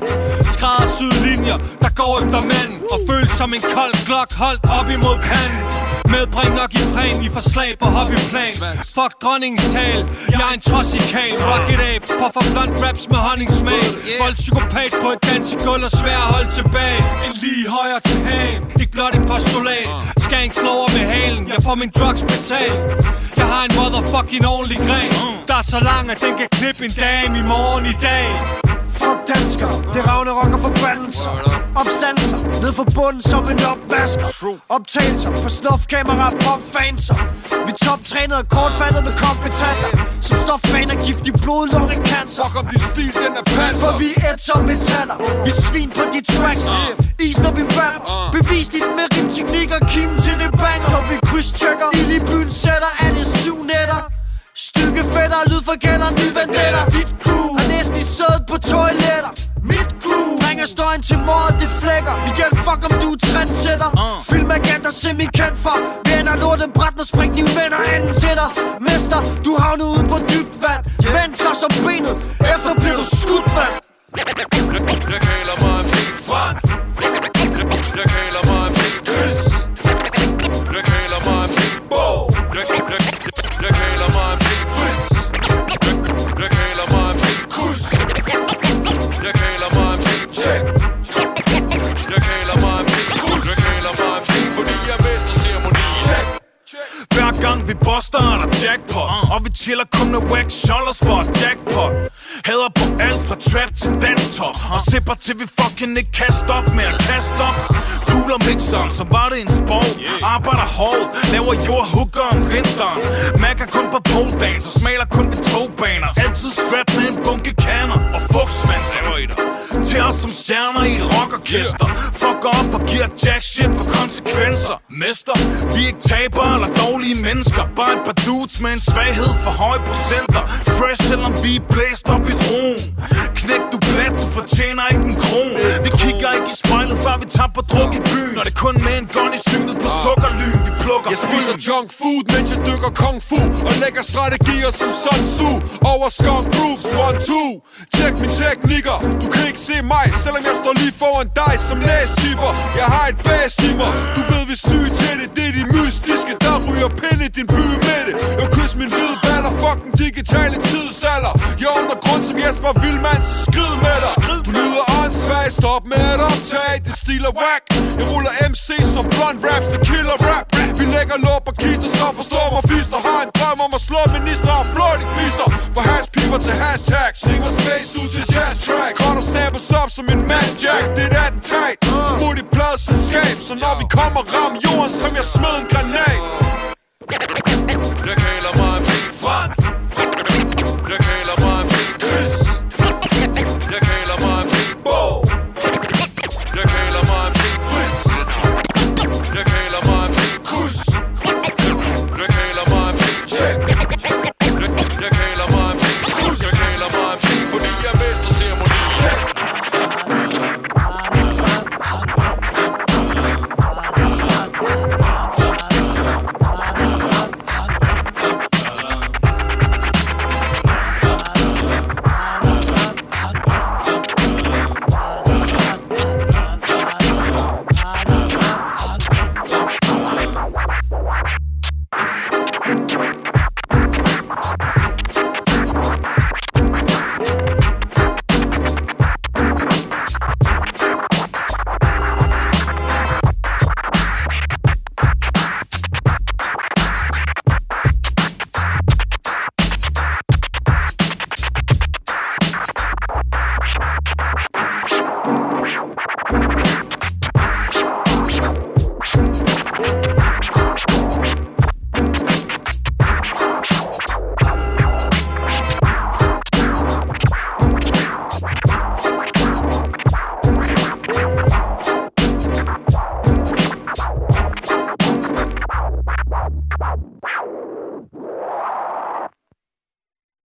Skræddersyde linjer Der går efter manden. Og føles som en kold klok Holdt op imod panden Medbring nok i præn, I får slag på hobbyplan. Fuck dronningens tale, jeg er en trossikal Rocket ape, puffer blunt raps med honningsmag Vold psykopat på et dansegulv og svær at holde tilbage. En lige højere til hagen, ikke blot et postulat. Skank slower med halen, jeg får min drugs betalt. Jeg har en motherfucking ordentlig gren. Der er så lang, at den kan knippe en dame i morgen i dag. Fuck dansker, det ravne rocker forbandelser Opstandelser, ned for bunden som en opvasker. Optagelser på snufkamera, popfanser Vi toptrænet og kortfattet med kompetenter Som står fan af giftig blod, lunge, cancer. Fuck om din stil, den er panser For vi er som metaller. Vi svin på de tracks. Is når vi rapper Bevis dit med rim, teknik og kim til det banger. Når vi krydstjekker Ild i byen sætter alle syv nætter. Stykke fætter, lyd for gælder, ny vendetta. Dit crew. Er næsten i sædet på toiletter Mit crew. Ringer støjen til mordet, det flækker. Vi giver fuck om du er trendsætter Film agenter semikendt for. Vi ender lortet bræt, når springkniv vender anden til dig. Mester, du havner ude på dybt vand. Vend dig som benet, efter bliver du skudt, mand. Jeg vi buster er der jackpot Og vi chiller kun med wax shoulders for et jackpot. Hader på alt fra trap til danstop Og sipper til vi fucking ikke kan stoppe med at kaste op. Puler mixeren, så var det en sport. Arbejder hårdt, laver jordhugger om vinteren. Mærker kun på poledagen, så smaler kun ved togbaner. Altid strap med en bunke kanner og fugtsvans Til os som stjerner i et rockorkester. Fucker op og giver jack shit for konsekvenser. Mester, vi er ikke tabere eller dårlige mennesker Bare et par dudes med en svaghed for høje procenter. Fresh selvom vi er blæst op i roen. Knæk du glat, du fortjener ikke en kron. Vi kigger ikke i spejlet, før vi tapper på druk i byen. Når det kun med en gun i synet på sukkerlyn Vi plukker. Jeg spiser junk food, mens jeg dykker kung fu. Og lægger strategier som Sun Tzu. Over skunk proofs, one, two. Check min teknikker, du kan ikke se mig Selvom jeg står lige foran dig som næstchipper Jeg har et bass i mig, du ved vi er syge til det ryger pinde i din by med det. Jeg kys min hvide baller, fuck den digitale tidsalder. Jeg er undergrund som Jesper Vildmand, så skrid med dig. Du lyder åndssvag, stop med at optage Det stiler whack. Jeg ruller MC som blond raps, det killer rap. Vi lægger låb og kister, så forstår mig fister Har en drøm om at slå minister og flå de fiser For hashpiber til hashtag. Singer space ud til jazz track. Cutter samples op som en man jack. Det er den tight. Mod i pladselskab Så når vi kommer ram jorden, som jeg smed en granat.